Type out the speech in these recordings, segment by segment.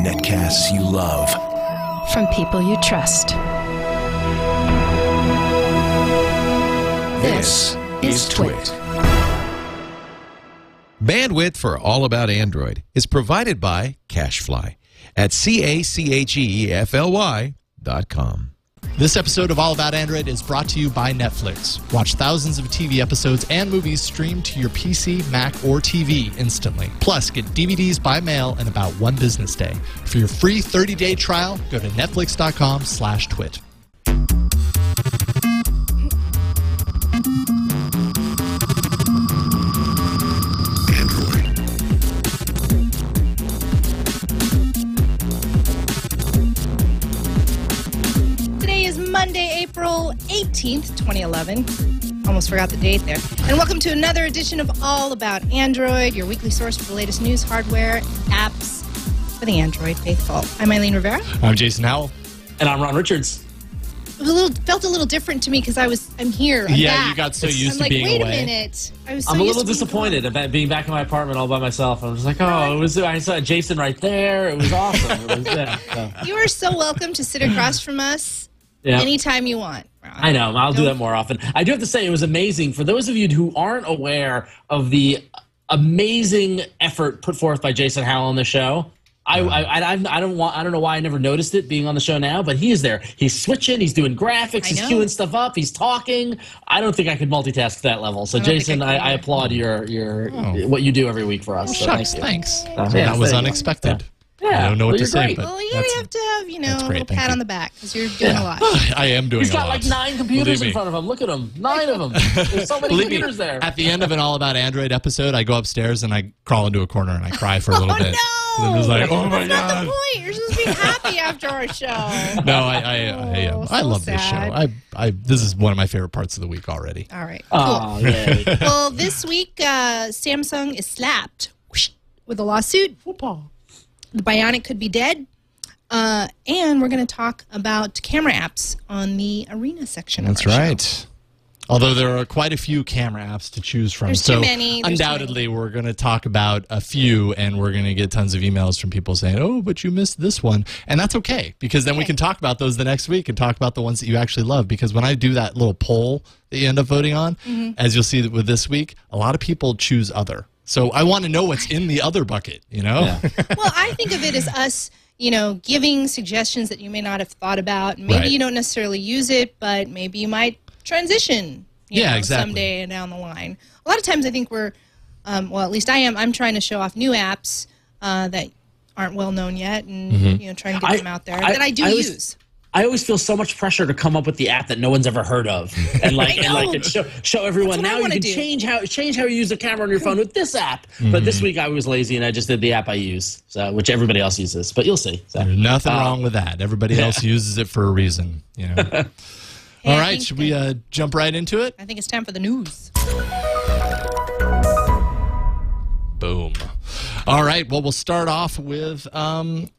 Netcasts you love. From people you trust. This is Twit. Bandwidth for All About Android is provided by CacheFly at C A C H E F L Y dot com. This episode of All About Android is brought to you by Netflix. Watch thousands of TV episodes and movies streamed to your PC, Mac, or TV instantly. Plus, get DVDs by mail in about one business day. For your free 30-day trial, go to netflix.com 18th, 2011. Almost forgot the date there. And welcome to another edition of All About Android, your weekly source for the latest news, hardware, apps for the Android faithful. I'm Eileen Rivera. I'm Jason Howell. And I'm Ron Richards. It was a little felt a little different to me because I was I'm here. I'm Yeah, back. you got so I'm used to like, being wait away. a minute. I was so I'm a little to being disappointed about being back in my apartment all by myself. I'm just like, oh, it was. I saw Jason right there. It was awesome. It was, yeah, so. You are so welcome to sit across from us yeah. anytime you want. Ron. I know. I'll do that more often. I do have to say, it was amazing. For those of you who aren't aware of the amazing effort put forth by Jason Howell on the show, I, I, I, I don't want. I don't know why I never noticed it being on the show now, but he is there. He's switching. He's doing graphics. I He's know. queuing stuff up. He's talking. I don't think I could multitask to that level. So, don't Jason, I I, I applaud your your oh. what you do every week for us. so Shucks, thank you. thanks. Uh-huh. yeah, that was there you go. unexpected. Yeah. I don't know Well, what to say, great. but Well, yeah, that's- you have to have, you know, a great, little thank pat you. on the back because you're doing a lot. I am doing He's a got like nine computers Believe in front of him. Look at him. Nine of them. There's so many Believe me, computers there. at the end of an All About Android episode, I go upstairs and I crawl into a corner and I cry for a little Oh, bit. no! And I'm just like, oh my That's not god. the point. You're supposed to be happy after our show. No, I I, I, Oh, um, I so love this show. I, I this is one of my favorite parts of the week already. All right. Cool. Oh, yeah. Well, this week, uh, Samsung is slapped with a lawsuit. The Bionic could be dead. Uh, and we're going to talk about camera apps on the Arena section. That's of our show. right. Although there are quite a few camera apps to choose from, There's so many, undoubtedly we're going to talk about a few, and we're going to get tons of emails from people saying, "Oh, but you missed this one," and that's okay because then we can talk about those the next week and talk about the ones that you actually love. Because when I do that little poll that you end up voting on, Mm-hmm. as you'll see with this week, a lot of people choose other. So I want to know what's in the other bucket. You know, Yeah. well, I think of it as us, you know, giving suggestions that you may not have thought about. Maybe Right. you don't necessarily use it, but maybe you might transition. You Yeah, know, exactly. Someday down the line. A lot of times, I think we're, um, well, at least I am. I'm trying to show off new apps uh, that aren't well known yet, and Mm-hmm. you know, trying to get I- them out there I- that I do I was- use. I always feel so much pressure to come up with the app that no one's ever heard of, and like and like and show, show everyone That's what I now you can do. change how change how you use the camera on your phone with this app. But Mm-hmm. this week I was lazy and I just did the app I use, so which everybody else uses. But you'll see. So. There's nothing Uh, wrong with that. Everybody else uses it for a reason. You know. Hey, All I right, should we uh, jump right into it? I think it's time for the news. Boom. All right. Well, we'll start off with um,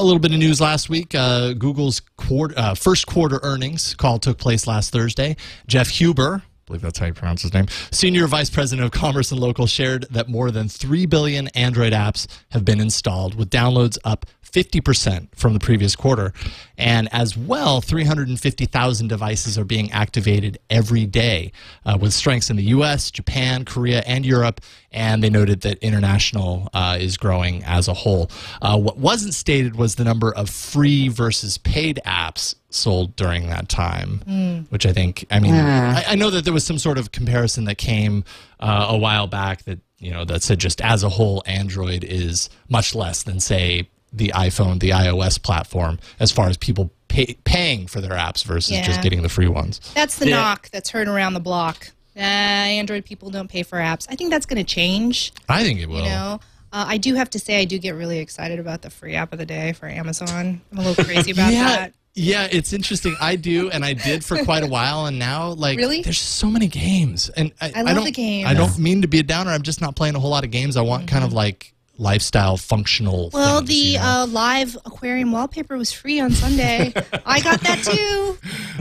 a little bit of news last week. Uh, Google's quarter, uh, first quarter earnings call took place last Thursday. Jeff Huber, believe that's how you pronounce his name, senior vice president of commerce and local, shared that more than 3 billion Android apps have been installed, with downloads up 50% from the previous quarter. And as well, 350,000 devices are being activated every day, uh, with strengths in the US, Japan, Korea, and Europe. And they noted that international uh, is growing as a whole. Uh, what wasn't stated was the number of free versus paid apps sold during that time, which I think, I mean, I, I know that there was some sort of comparison that came uh, a while back that, you know, that said just as a whole, Android is much less than, say, the iPhone, the iOS platform, as far as people pay, paying for their apps versus just getting the free ones. That's the Yeah. knock that's heard around the block. Uh, Android people don't pay for apps. I think that's going to change. I think it will. You know, uh, I do have to say I do get really excited about the free app of the day for Amazon. I'm a little crazy about yeah, that. Yeah, it's interesting. I do, and I did for quite a while, and now like Really? there's so many games, and I, I love don't, the games. I don't mean to be a downer. I'm just not playing a whole lot of games. I want kind of mm-hmm. like lifestyle functional. Well, things, the you know? uh, live aquarium wallpaper was free on Sunday. I got that too.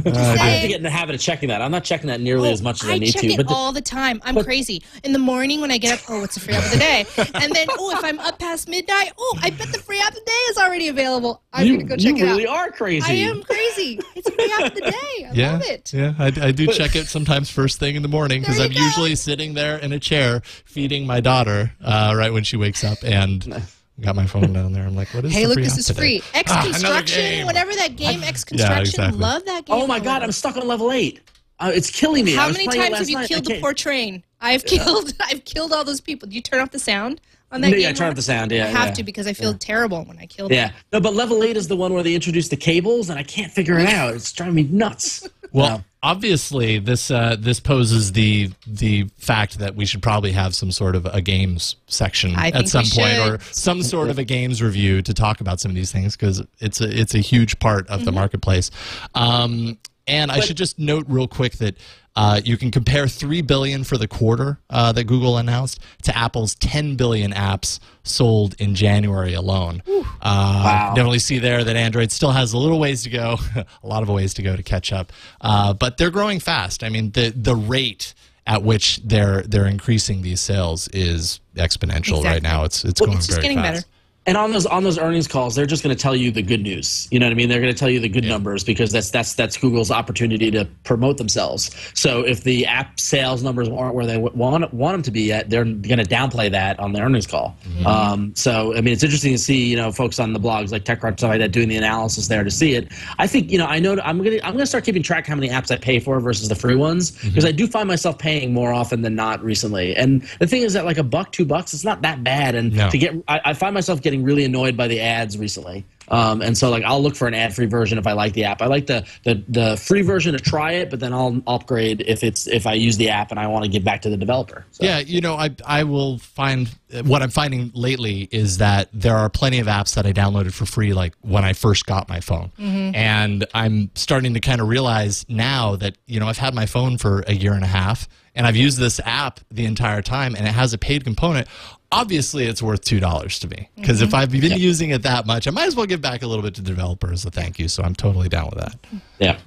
Just I have to get in the habit of checking that. I'm not checking that nearly Oh, as much as I, I need check to. it But the, all the time. I'm crazy. In the morning when I get up, oh, it's a free app of the day. And then, oh, if I'm up past midnight, oh, I bet the free app of the day is already available. I'm you, gonna go check you it really out. are crazy. I am crazy. It's a free app of the day. I yeah, love it. yeah, I, I do check it sometimes first thing in the morning because I'm go. usually sitting there in a chair feeding my daughter uh, right when she wakes up and got my phone down there. I'm like, what is? This? Hey, look, this is today? free. X Ah, another Construction, game. whatever that game, X Construction. exactly. Love that game. Oh my god, I'm stuck on level eight. Uh, it's killing me. How many times have you night. Killed the poor train? I've killed. I've killed all those people. Do you turn off the sound on that No, game? yeah, turn off the sound. Yeah, I have yeah. to because I feel terrible when I kill them. Yeah, no, but level eight is the one where they introduce the cables, and I can't figure it out. It's driving me nuts. Well, obviously, this uh, this poses the the fact that we should probably have some sort of a games section I at some point, should. or some sort of a games review to talk about some of these things because it's a it's a huge part of Mm-hmm. the marketplace. Um, and I should just note real quick that. Uh, you can compare three billion for the quarter uh, that Google announced to Apple's 10 billion apps sold in January alone. Uh, Wow. Definitely see there that Android still has a little ways to go, a lot of ways to go to catch up. Uh, but they're growing fast. I mean, the the rate at which they're they're increasing these sales is exponential right now. It's it's Well, going it's just very getting fast. better. And on those on those earnings calls, they're just going to tell you the good news. You know what I mean? They're going to tell you the good numbers because that's that's that's Google's opportunity to promote themselves. So if the app sales numbers aren't where they want want them to be yet, they're going to downplay that on the earnings call. Um, so I mean, it's interesting to see you know folks on the blogs like TechCrunch stuff like that doing the analysis there to see it. I think you know I know I'm gonna I'm gonna start keeping track how many apps I pay for versus the free ones because I do find myself paying more often than not recently. And the thing is that like a buck, two bucks, it's not that bad. And No. to get I, I find myself getting really annoyed by the ads recently. Um, and so like I'll look for an ad free version if I like the app. I like the, the the free version to try it, but then I'll upgrade if it's if I use the app and I want to give back to the developer. So. Yeah, you know, I I will find what I'm finding lately is that there are plenty of apps that I downloaded for free, like when I first got my phone, and I'm starting to kind of realize now that you know I've had my phone for a year and a half, and I've used this app the entire time, and it has a paid component. Obviously, it's worth two dollars to me because if I've been using it that much, I might as well give back a little bit to the developer as a thank you. So I'm totally down with that. Yeah.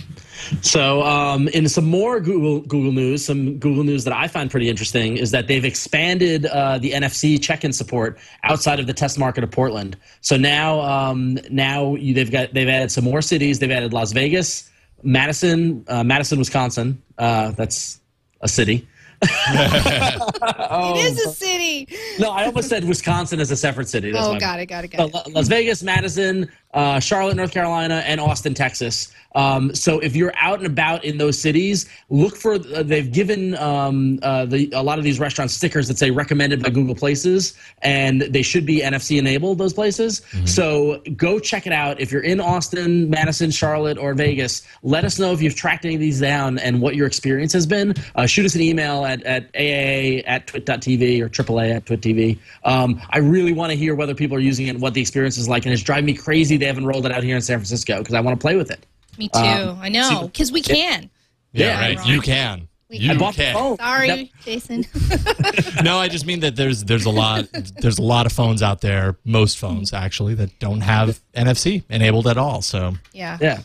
So, um, in some more Google Google news, some Google news that I find pretty interesting is that they've expanded uh, the NFC check-in support outside of the test market of Portland. So now, um, now you, they've got they've added some more cities. They've added Las Vegas, Madison, uh, Madison, Wisconsin. Uh, that's a city. it is a oh. city. No, I almost said Wisconsin is a separate city. That's Oh, got it, got it, got it. Las Vegas, Madison, uh, Charlotte, North Carolina, and Austin, Texas. Um, so if you're out and about in those cities, look for. Uh, they've given um, uh, the, a lot of these restaurants stickers that say recommended by Google Places, and they should be NFC enabled. Those places. So go check it out. If you're in Austin, Madison, Charlotte, or Vegas, let us know if you've tracked any of these down and what your experience has been. Uh, shoot us an email at, at AAA at twit.tv or AAA at twit.tv. Um, I really want to hear whether people are using it and what the experience is like. And it's driving me crazy they haven't rolled it out here in San Francisco because I want to play with it. Me too. Um, I know because we can. Yeah, right. You can. You I bought the can. phone. Sorry, Yep. Jason. no, I just mean that there's there's a lot there's a lot of phones out there, most phones actually, that don't have NFC enabled at all. So yeah. Yeah.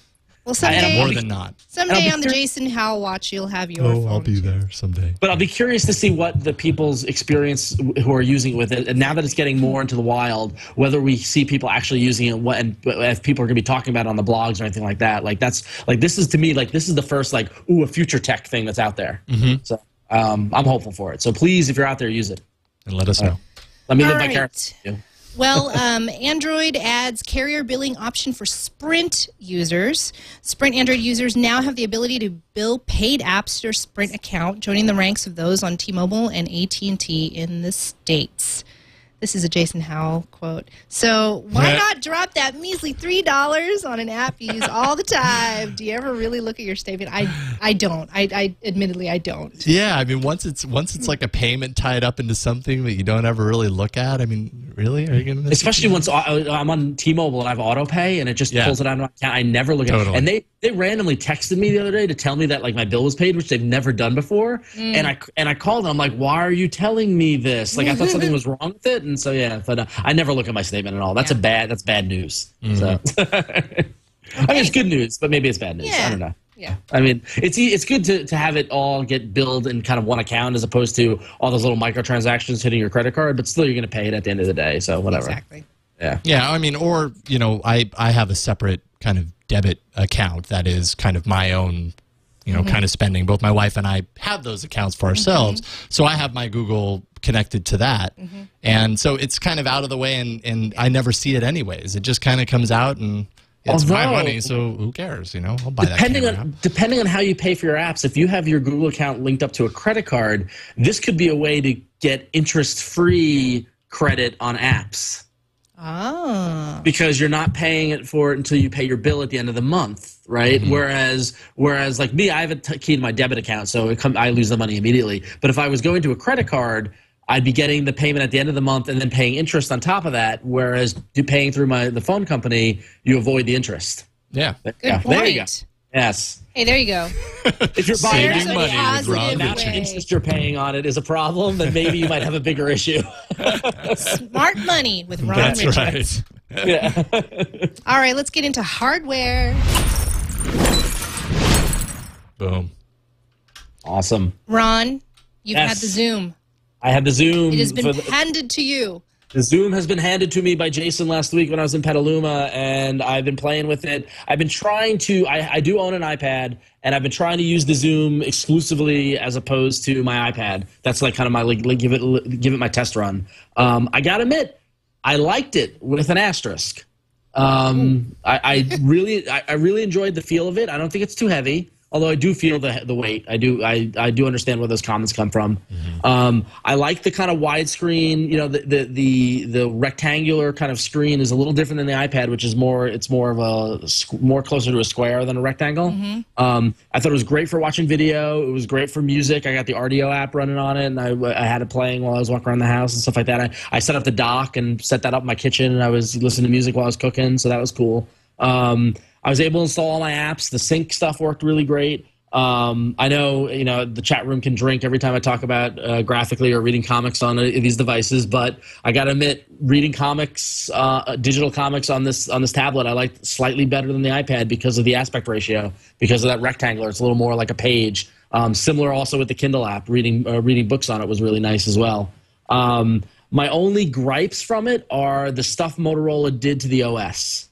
Well, And someday, more than not. someday on the cur- Jason Howell watch, you'll have your Oh, phone. I'll be too. there someday. But I'll be curious to see what the people's experience who are using it with it, and now that it's getting more into the wild, whether we see people actually using it, what and if people are going to be talking about it on the blogs or anything like that. Like that's like this is to me like this is the first like ooh a future tech thing that's out there. So um, I'm hopeful for it. So please, if you're out there, use it. And let us know. Let me All live right. vicariously. Well, um, Android adds carrier billing option for Sprint users. Sprint Android users now have the ability to bill paid apps to their Sprint account, joining the ranks of those on T-Mobile and AT&T in the states. This is a Jason Howell quote. So why not drop that measly three dollars on an app you use all the time? Do you ever really look at your statement? I I don't. I, I admittedly I don't. Yeah, I mean once it's once it's like a payment tied up into something that you don't ever really look at, I mean Really? Are you gonna miss especially once I- I'm on T-Mobile and I have auto pay and it just Yeah. pulls it out of my account. I never look at it. And they they randomly texted me the other day to tell me that like my bill was paid, which they've never done before. Mm. And I and I called them. I'm like, why are you telling me this? Like I thought something was wrong with it. And so yeah, but uh, I never look at my statement at all. That's a bad that's bad news. Mm-hmm. So I mean it's good news, but maybe it's bad news. I don't know. Yeah. I mean, it's e- it's good to, to have it all get billed in kind of one account as opposed to all those little microtransactions hitting your credit card. But still, you're going to pay it at the end of the day. So whatever. Exactly. Yeah. Yeah, I mean, or you know, I I have a separate kind of debit account that is kind of my own, you know, mm-hmm. kind of spending. Both my wife and I have those accounts for mm-hmm. ourselves, so I have my Google connected to that, mm-hmm. and so it's kind of out of the way, and and I never see it anyways. It just kind of comes out and. It's my money, so who cares? You know, I'll buy Depending that camera. on depending on how you pay for your apps, if you have your Google account linked up to a credit card, this could be a way to get interest free credit on apps Oh. because you're not paying it for it until you pay your bill at the end of the month, right? Mm-hmm. Whereas whereas like me, I have a t- key to my debit account, so it come, I lose the money immediately. But if I was going to a credit card, I'd be getting the payment at the end of the month and then paying interest on top of that. Whereas do paying through my the phone company, you avoid the interest. Yeah, Good yeah, point. there you go. Yes. Hey, there you go. If you're buying Saving a money with positive Ron amount of way. interest you're paying on it is a problem, then maybe you might have a bigger issue. Smart money with Ron that's Richards. right. yeah. All right, let's get into hardware. Boom. Awesome. Ron, you've had the Zoom. I had the Zoom. It has been the, handed to you. the Zoom has been handed to me by Jason last week when I was in Petaluma, and I've been playing with it. I've been trying to. I, I do own an iPad, and I've been trying to use the Zoom exclusively as opposed to my iPad. That's like kind of my like, like give it give it my test run. Um, I gotta admit, I liked it with an asterisk. Um, I, I really, I, I really enjoyed the feel of it. I don't think it's too heavy, although I do feel the the weight. I do, I, I do understand where those comments come from. Um, I like the kind of widescreen. You know, the, the the the rectangular kind of screen is a little different than the iPad, which is more, it's more of a more closer to a square than a rectangle. Um, I thought it was great for watching video. It was great for music. I got the Rdio app running on it, and I, I had it playing while I was walking around the house and stuff like that. I, I set up the dock and set that up in my kitchen, and I was listening to music while I was cooking, so that was cool. Um, I was able to install all my apps. The sync stuff worked really great. Um, I know you know the chat room can drink every time I talk about uh, Graphicly or reading comics on uh, these devices, but I got to admit, reading comics, uh, digital comics on this on this tablet, I like slightly better than the iPad because of the aspect ratio, because of that rectangular. It's a little more like a page. Um, similar also with the Kindle app, reading uh, reading books on it was really nice as well. Um, my only gripes from it are the stuff Motorola did to the OS.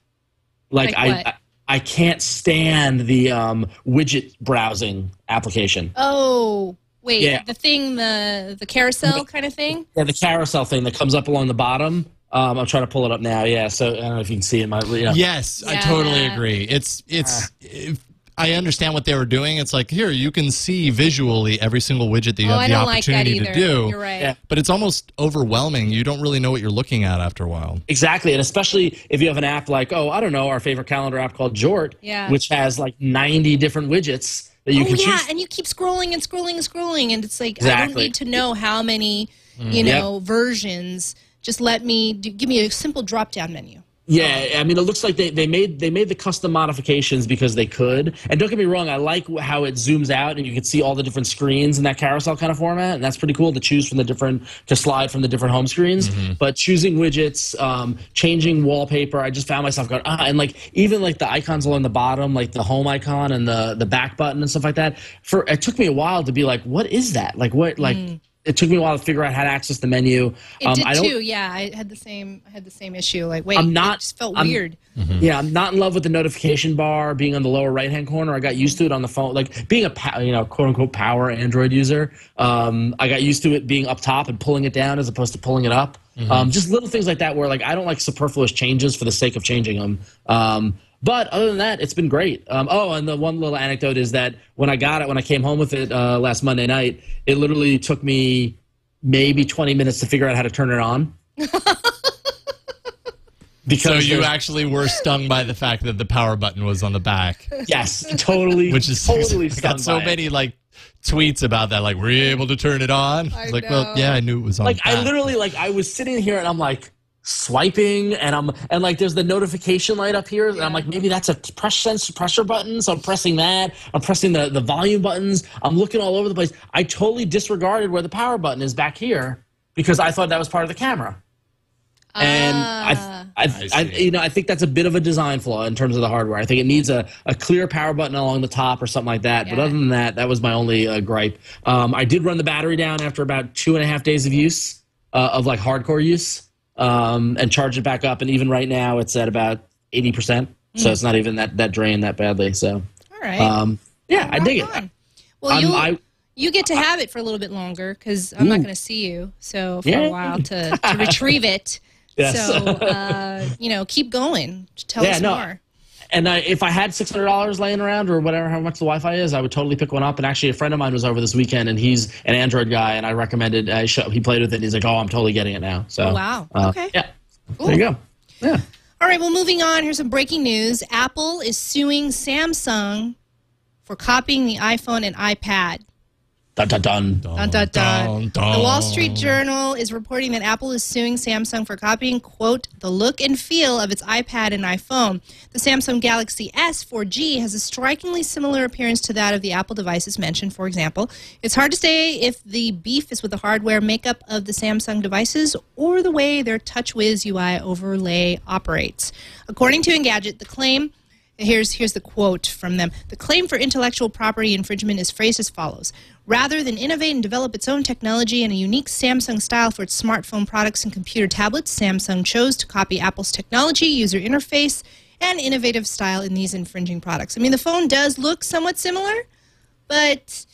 Like, Like I. I I can't stand the um, widget browsing application. Oh, wait, Yeah. the thing, the the carousel kind of thing. Yeah, the carousel thing that comes up along the bottom. Um, I'm trying to pull it up now. Yeah, so I don't know if you can see it. My, you know. Yes, I totally agree. It's it's. if- I understand what they were doing. It's like here you can see visually every single widget that you oh, have I the don't like that opportunity either. to do. You're right. Yeah. But it's almost overwhelming. You don't really know what you're looking at after a while. Exactly, and especially if you have an app like, oh, I don't know, our favorite calendar app called Jorte, Yeah. which has like 90 different widgets that you oh can yeah, choose. and you keep scrolling and scrolling and scrolling, and it's like I don't need to know how many, Mm. you know, versions. Just let me do, give me a simple drop down menu. Yeah, I mean, it looks like they, they made they made the custom modifications because they could. And don't get me wrong, I like how it zooms out and you can see all the different screens in that carousel kind of format, and that's pretty cool to choose from the different to slide from the different home screens. But choosing widgets, um, changing wallpaper, I just found myself going ah, and like even like the icons along the bottom, like the home icon and the the back button and stuff like that. For it took me a while to be like, what is that? Like what like. It took me a while to figure out how to access the menu. It Um, did I don't, too. Yeah, I had the same. I had the same issue. Like, wait, I'm not- It just felt I'm- weird. Yeah, I'm not in love with the notification bar being on the lower right hand corner. I got used to it on the phone, like being a you know quote unquote power Android user. Um, I got used to it being up top and pulling it down as opposed to pulling it up. Um, just little things like that where like I don't like superfluous changes for the sake of changing them. Um, but other than that, it's been great. Um, oh, and the one little anecdote is that when I got it, when I came home with it uh, last Monday night, it literally took me maybe 20 minutes to figure out how to turn it on. because So you actually were stung by the fact that the power button was on the back, Yes, totally. which is totally I got so by it. many like tweets about that. Like, were you able to turn it on? I It's like, well, yeah, I knew it was on. Like the I literally like I was sitting here and I'm like, swiping and I'm and like there's the notification light up here and I'm like maybe that's a press sense pressure button so I'm pressing that I'm pressing the the volume buttons I'm looking all over the place I totally disregarded where the power button is back here because I thought that was part of the camera and I, I, I, I you know, I think that's a bit of a design flaw in terms of the hardware. I think it needs a, a clear power button along the top or something like that. But other than that, that was my only uh, gripe. Um, I did run the battery down after about two and a half days of use, uh, of like hardcore use, um, and charge it back up. And even right now, it's at about eighty percent. So it's not even that that drained that badly. So All right. um, yeah, I dig Rock it. Well, I'm- you I- you get to have it for a little bit longer because I'm not going to see you. So for a while to, to retrieve it. Yes. So uh, you know, keep going. Tell Yeah, us no, more. And I, if I had six hundred dollars laying around or whatever, how much the Wi-Fi is, I would totally pick one up. And actually, a friend of mine was over this weekend, and he's an Android guy, and I recommended. I show, he played with it. and He's like, "Oh, I'm totally getting it now." So Oh, wow. uh, Okay. yeah, there you go. Yeah, All right, well, moving on. Here's some breaking news. Apple is suing Samsung for copying the iPhone and iPad. Dun dun dun. Dun, dun, dun. Dun, The Wall. Street Journal is reporting that Apple is suing Samsung for copying, quote, the look and feel of its iPad and iPhone. The Samsung Galaxy S 4G has a strikingly similar appearance to that of the Apple devices mentioned, for example. It's hard to say if the beef is with the hardware makeup of the Samsung devices or the way their TouchWiz UI overlay operates. According to Engadget, the claim Here's here's the quote from them. The claim for intellectual property infringement is phrased as follows: Rather than innovate and develop its own technology and a unique Samsung style for its smartphone products and computer tablets, Samsung chose to copy Apple's technology, user interface, and innovative style in these infringing products. I mean, the phone does look somewhat similar, but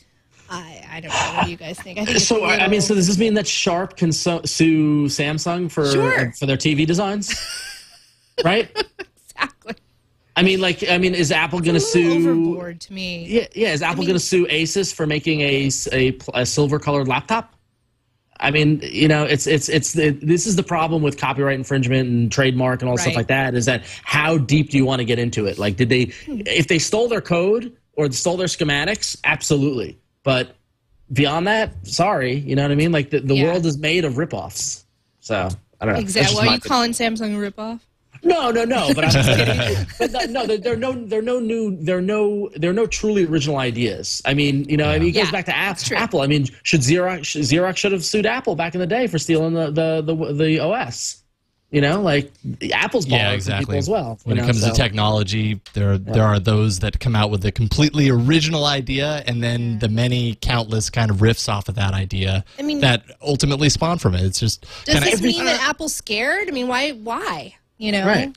I I don't know. What do you guys think? I think So I I mean, so does this mean that Sharp can su- sue Samsung for Sure. uh, for their TV designs? right. exactly I mean, like, I mean, is Apple going to sue? overboard to me. Yeah, yeah. Is Apple mean- going to sue Asus for making a, a, a silver colored laptop? I mean, you know, it's it's it's the, this is the problem with copyright infringement and trademark and all stuff like that. Is that how deep do you want to get into it? Like, did they, hmm. if they stole their code or stole their schematics, absolutely. But beyond that, sorry, you know what I mean? Like the, the Yeah. world is made of ripoffs. So I don't know. Exactly. my are you opinion. calling Samsung a ripoff? No, no, no. But I'm just kidding. But no, no, there, there are no, there are no new, there are no, there are no truly original ideas. I mean, you know, I mean, it goes Yeah, back to App. Apple. I mean, should Xerox, Xerox should have sued Apple back in the day for stealing the the the, the OS. You know, like Apple's borrowing Yeah, from exactly. people as well. When you it know, comes so- to technology, there there are those that come out with a completely original idea, and then the many countless kind of riffs off of that idea I mean- that ultimately spawn from it. It's just Does kinda this every- mean that Apple's scared? I mean, why? Why? You know, Right.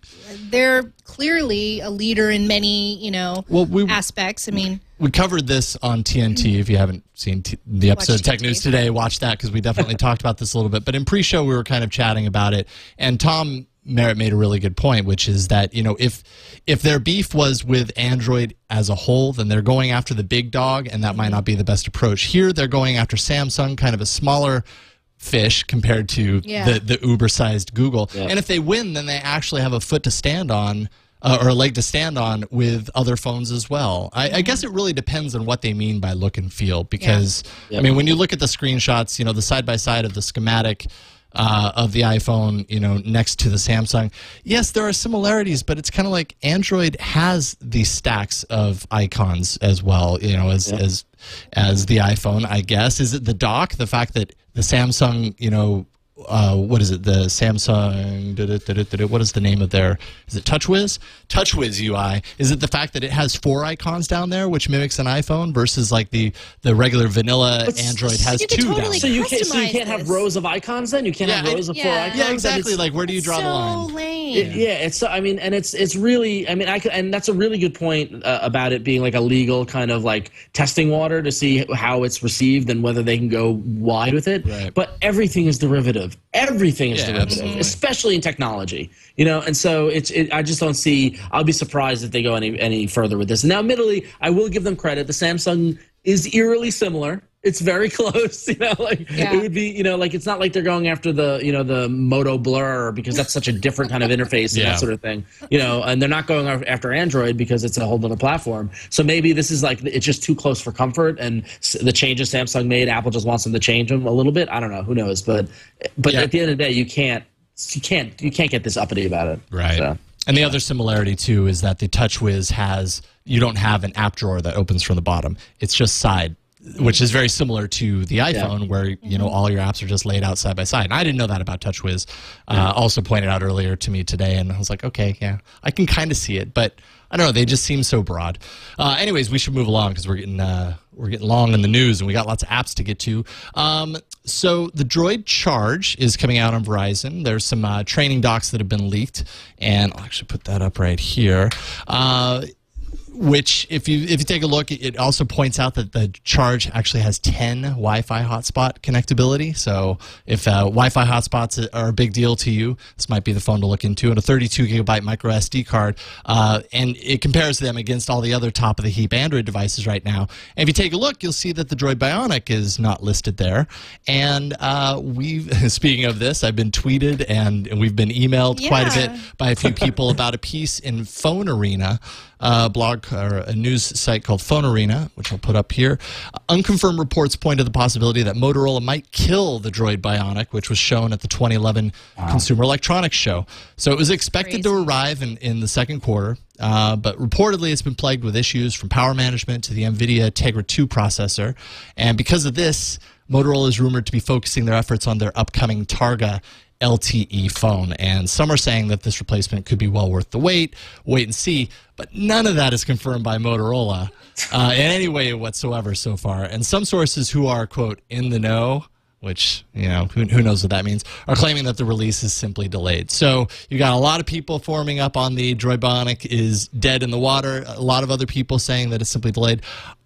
they're clearly a leader in many, you know, Well, we- aspects. I mean, we covered this on TNT. If you haven't seen t- the episode of Tech TNT. News today, watch that because we definitely talked about this a little bit. But in pre-show, we were kind of chatting about it, and Tom Merritt made a really good point, which is that you know if if their beef was with Android as a whole, then they're going after the big dog, and that might not be the best approach. Here, they're going after Samsung, kind of a smaller fish compared to Yeah. the the uber-sized Google. And if they win, then they actually have a foot to stand on. Uh, or a leg to stand on with other phones as well. I, I guess it really depends on what they mean by look and feel. Because I mean, when you look at the screenshots, you know, the side by side of the schematic uh, of the iPhone, you know, next to the Samsung, yes, there are similarities, but it's kind of like Android has these stacks of icons as well. You know, as as as the iPhone, I guess. Is it the dock? The fact that the Samsung, you know, uh, what is it? The Samsung. da- da- da- What is the name of their? Is it TouchWiz? TouchWiz UI. Is it the fact that it has four icons down there, which mimics an iPhone, versus like the the regular vanilla Android has you two totally down So you can't, so you can't have this. rows of icons. Then you can't Yeah, have I- rows of Yeah. four icons. Yeah, exactly. Like, where do you draw so the line? lame. It- yeah, it's I mean, and it's it's really I mean I could, and that's a really good point uh, about it being like a legal kind of like testing water to see how it's received and whether they can go wide with it. Right. But everything is derivative. Everything is Yeah, derivative, absolutely. especially in technology. You know, and so it's it, I just don't see. I'll be surprised if they go any any further with this. Now, admittedly, I will give them credit. The Samsung is eerily similar. It's very close, you know. Like Yeah. it would be, you know, like it's not like they're going after the, you know, the Moto Blur because that's such a different kind of interface and Yeah. that sort of thing, you know. And they're not going after Android because it's a whole other platform. So maybe this is like it's just too close for comfort, and the changes Samsung made, Apple just wants them to change them a little bit. I don't know, who knows? But but Yeah. at the end of the day, you can't you can't you can't get this uppity about it. Right. So, And the other similarity too is that the TouchWiz has you don't have an app drawer that opens from the bottom. It's just side, which is very similar to the iPhone, where you know all your apps are just laid out side by side. And I didn't know that about TouchWiz. Uh, also pointed out earlier to me today, and I was like, okay, yeah, I can kind of see it, but I don't know. They just seem so broad. Uh, anyways, we should move along because we're getting uh, we're getting long in the news, and we got lots of apps to get to. Um, so the Droid Charge is coming out on Verizon. There's some uh, training docs that have been leaked, and I'll actually put that up right here. Uh, which if you if you take a look it also points out that the charge actually has 10 wi-fi hotspot connectability. So if uh, wi-fi hotspots are a big deal to you this might be the phone to look into. And a 32 gigabyte micro sd card uh, and it compares them against all the other top of the heap android devices right now. And if you take a look you'll see that the droid bionic is not listed there. And uh, we've speaking of this i've been tweeted and, and we've been emailed quite a bit by a few people about a piece in Phone Arena, a blog or a news site called Phone Arena, which I'll put up here. Unconfirmed reports point to the possibility that Motorola might kill the Droid Bionic, which was shown at the 2011 Consumer Electronics Show. So it was expected to arrive in, in the second quarter, uh, but reportedly it's been plagued with issues from power management to the NVIDIA Tegra 2 processor. And because of this, Motorola is rumored to be focusing their efforts on their upcoming Targa LTE phone. And some are saying that this replacement could be well worth the wait, wait and see. But none of that is confirmed by Motorola uh, in any way whatsoever so far. And some sources who are, quote, in the know, which, you know, who, who knows what that means, are claiming that the release is simply delayed. So you got a lot of people forming up on the Droid Bionic is dead in the water, a lot of other people saying that it's simply delayed.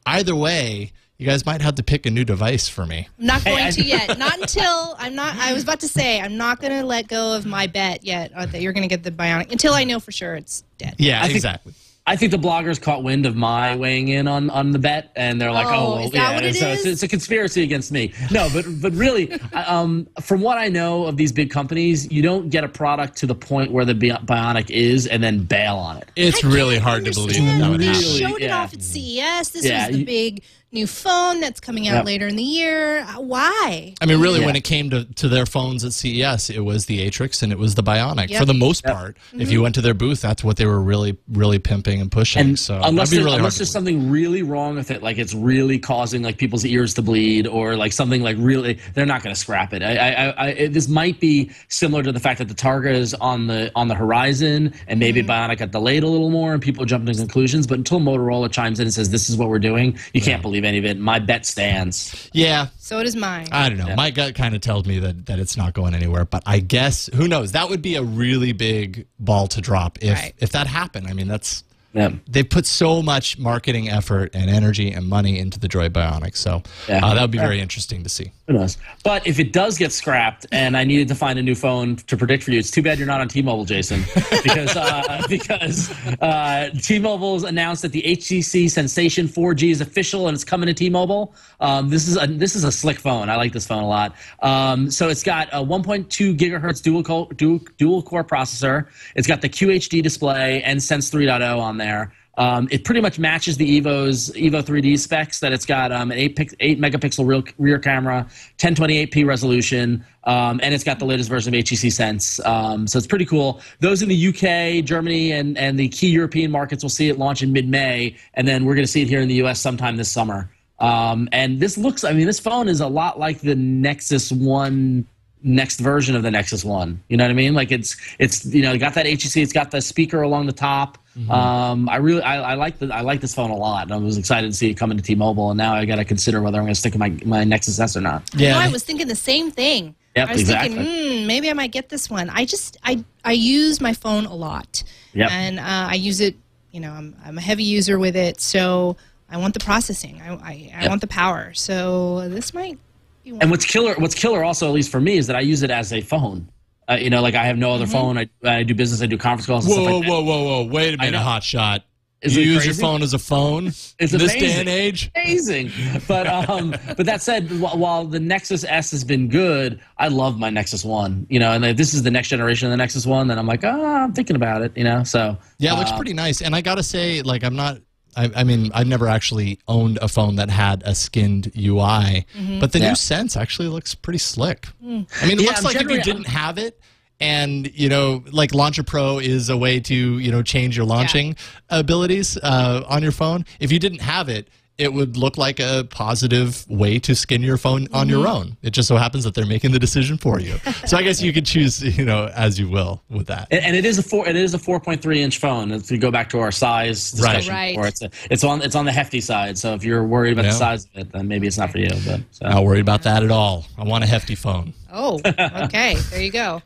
Either way, you guys might have to pick a new device for me. I'm not going I- to yet. Not until I'm not. I was about to say I'm not going to let go of my bet yet uh, that you're going to get the bionic until I know for sure it's dead. Yeah, I think- exactly. I think the bloggers caught wind of my weighing in on, on the bet, and they're like, Oh, "Oh, well, is that yeah." what it so is? It's, it's a conspiracy against me. No, but but really, um, from what I know of these big companies, you don't get a product to the point where the Bionic is, and then bail on it. It's I really can't hard to believe that understand. that would They happen. Really, showed it yeah. off at CES. This Yeah, was the you- big new phone that's coming out Yep. later in the year. Uh, Why? I mean, really, Yeah. when it came to, to their phones at CES, it was the Atrix and it was the Bionic. Yep. For the most part, if you went to their booth, that's what they were really, really pimping and pushing. And so unless, be there- really unless there's something really wrong with it, like it's really causing like people's ears to bleed, or like something like really, they're not going to scrap it. I, I, I, I, it- this might be similar to the fact that the Targa is on the on the horizon, and maybe Bionic got delayed a little more, and people jump to conclusions. But until Motorola chimes in and says this is what we're doing, you can't believe any of it. My bet stands. Yeah, So does mine. I don't know. My gut kind of tells me that, that it's not going anywhere, but I guess who knows? That would be a really big ball to drop if Right. if that happened. I mean, that's Yeah. they put so much marketing effort and energy and money into the Droid Bionic, so Yeah. uh, that would be very interesting to see. Who knows? But if it does get scrapped and I needed to find a new phone to predict for you, it's too bad you're not on T-Mobile, Jason, because uh, because uh, T-Mobile's announced that the HTC Sensation 4G is official and it's coming to T-Mobile. Um, this is a this is a slick phone. I like this phone a lot. Um, so it's got a 1.2 gigahertz dual core, dual, dual core processor. It's got the QHD display and Sense 3.0 on there. Um, it pretty much matches the Evo's Evo 3D specs. That it's got um, an eight pic- eight megapixel real, rear camera, 1028p resolution, um, and it's got the latest version of HTC Sense. Um, so it's pretty cool. Those in the UK, Germany, and and the key European markets will see it launch in mid May, and then we're going to see it here in the US sometime this summer. Um, and this looks, I mean, this phone is a lot like the Nexus One next version of the Nexus One. You know what I mean? Like it's it's you know got that HTC, it's got the speaker along the top. Um, I really I, I like the I like this phone a lot, and I was excited to see it come into T-Mobile. And now I got to consider whether I'm going to stick with my my Nexus S or not. No, I was thinking the same thing. Yep, I was exactly. thinking, hmm, maybe I might get this one. I just, I, I use my phone a lot, Yep. and uh, I use it. You know, I'm, I'm a heavy user with it, so I want the processing. I, I, I Yep. want the power. So this might. Be one. And what's killer what's killer also at least for me is that I use it as a phone. Uh, you know, like I have no other phone. I, I do business. I do conference calls. And Whoa, stuff whoa, like whoa, whoa, whoa! Wait a minute, know. hot shot. Is you it use your phone as a phone It's in this day and age? amazing. But um, but that said, while the Nexus S has been good, I love my Nexus One. You know, and if this is the next generation of the Nexus One, then I'm like, oh, I'm thinking about it. You know, so Yeah, it looks uh, pretty nice. And I gotta say, like, I'm not. I, I mean, I've never actually owned a phone that had a skinned UI, but the Yeah. new Sense actually looks pretty slick. I mean, it Yeah, looks I'm like if you didn't have it, and you know, like Launcher Pro is a way to you know change your launching abilities uh, on your phone. If you didn't have it. It would look like a positive way to skin your phone on your mm-hmm. own. It just so happens that they're making the decision for you. So I guess you could choose, you know, as you will with that. And, and it is a four. It is a 4.3 inch phone. If you go back to our size discussion, Right. before, it's a, it's on it's on the hefty side. So if you're worried about Yeah. the size of it, then maybe it's not for you. But so. Not worried about that at all. I want a hefty phone. Oh, okay. There you go.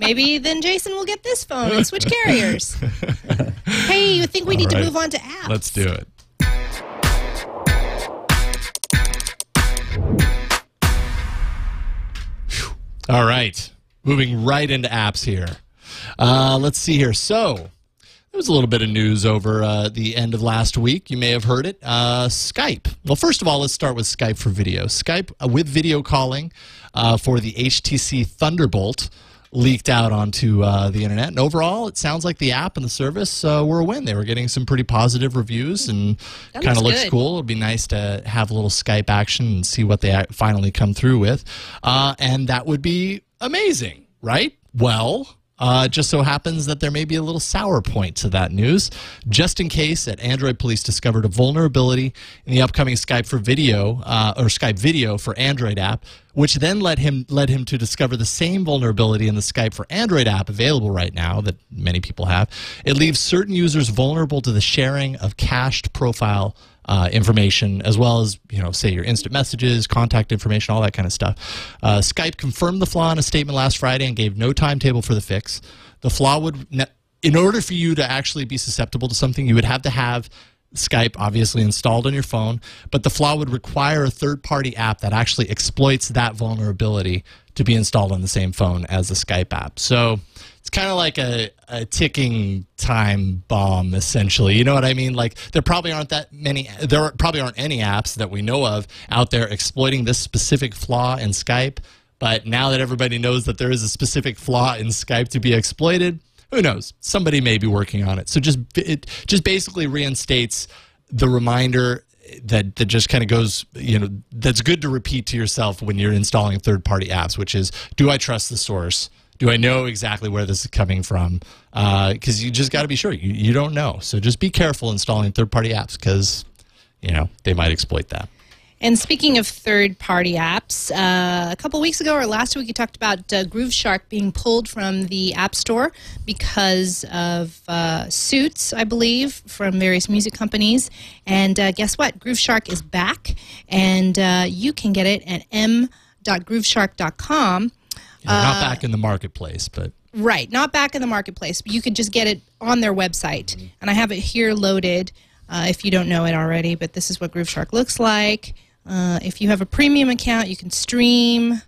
Maybe then Jason will get this phone and switch carriers. hey, you think we need All to move on to apps. Let's do it. All right. Moving right into apps here. Uh, let's see here. So, there was a little bit of news over uh, the end of last week. You may have heard it. Uh, Skype. Well, first of all, let's start with Skype for video. Skype uh, with video calling uh, for the HTC Thunderbolt leaked out onto uh, the internet. And overall, it sounds like the app and the service uh, were a win. They were getting some pretty positive reviews and kind of looks good. cool. It'd be nice to have a little Skype action and see what they finally come through with. Uh, and that would be amazing, right? Well, uh, it just so happens that there may be a little sour point to that news. Just in case that Android police discovered a vulnerability in the upcoming Skype for video uh, or Skype video for Android app, which then led him led him to discover the same vulnerability in the Skype for Android app available right now that many people have. It leaves certain users vulnerable to the sharing of cached profile uh, information, as well as you know, say your instant messages, contact information, all that kind of stuff. Uh, Skype confirmed the flaw in a statement last Friday and gave no timetable for the fix. The flaw would, ne- in order for you to actually be susceptible to something, you would have to have Skype obviously installed on your phone, but the flaw would require a third party app that actually exploits that vulnerability to be installed on the same phone as the Skype app. So it's kind of like a, a ticking time bomb, essentially. You know what I mean? Like there probably aren't that many, there probably aren't any apps that we know of out there exploiting this specific flaw in Skype. But now that everybody knows that there is a specific flaw in Skype to be exploited, who knows? Somebody may be working on it. So just it just basically reinstates the reminder that that just kind of goes, you know, that's good to repeat to yourself when you're installing third-party apps, which is, do I trust the source? Do I know exactly where this is coming from? Uh, because you just got to be sure. You, you don't know. So just be careful installing third-party apps because, you know, they might exploit that. And speaking of third-party apps, uh, a couple weeks ago or last week, you talked about uh, Grooveshark being pulled from the App Store because of uh, suits, I believe, from various music companies. And uh, guess what? Grooveshark is back, and uh, you can get it at m.grooveshark.com. Know, not back in the marketplace, but Right, not back in the marketplace, but you could just get it on their website. And I have it here loaded uh, if you don't know it already, but this is what Grooveshark looks like. Uh, if you have a premium account, you can stream.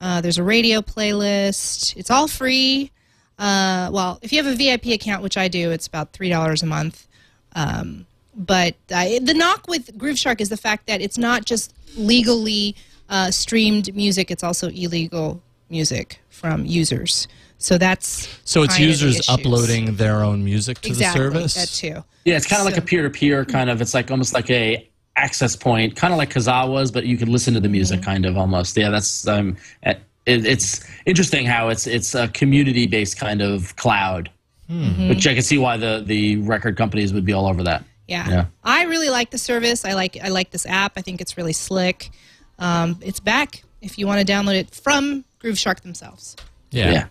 Uh, there's a radio playlist. It's all free. Uh, well, if you have a VIP account, which I do, it's about $3 a month. Um, but uh, the knock with Grooveshark is the fact that it's not just legally uh, streamed music, it's also illegal music from users. So that's so it's kind of the users uploading their own music to exactly the service. that too. Yeah, it's kind of like a peer-to-peer kind of. It's like almost like a access point, kind of like Kazaa was, but you could listen to the music kind of almost. Yeah, that's um, it, it's interesting how it's it's a community-based kind of cloud, which I can see why the the record companies would be all over that. Yeah. Yeah. I really like the service. I like I like this app. I think it's really slick. Um, it's back if you want to download it from Grooveshark themselves. yeah. Yeah.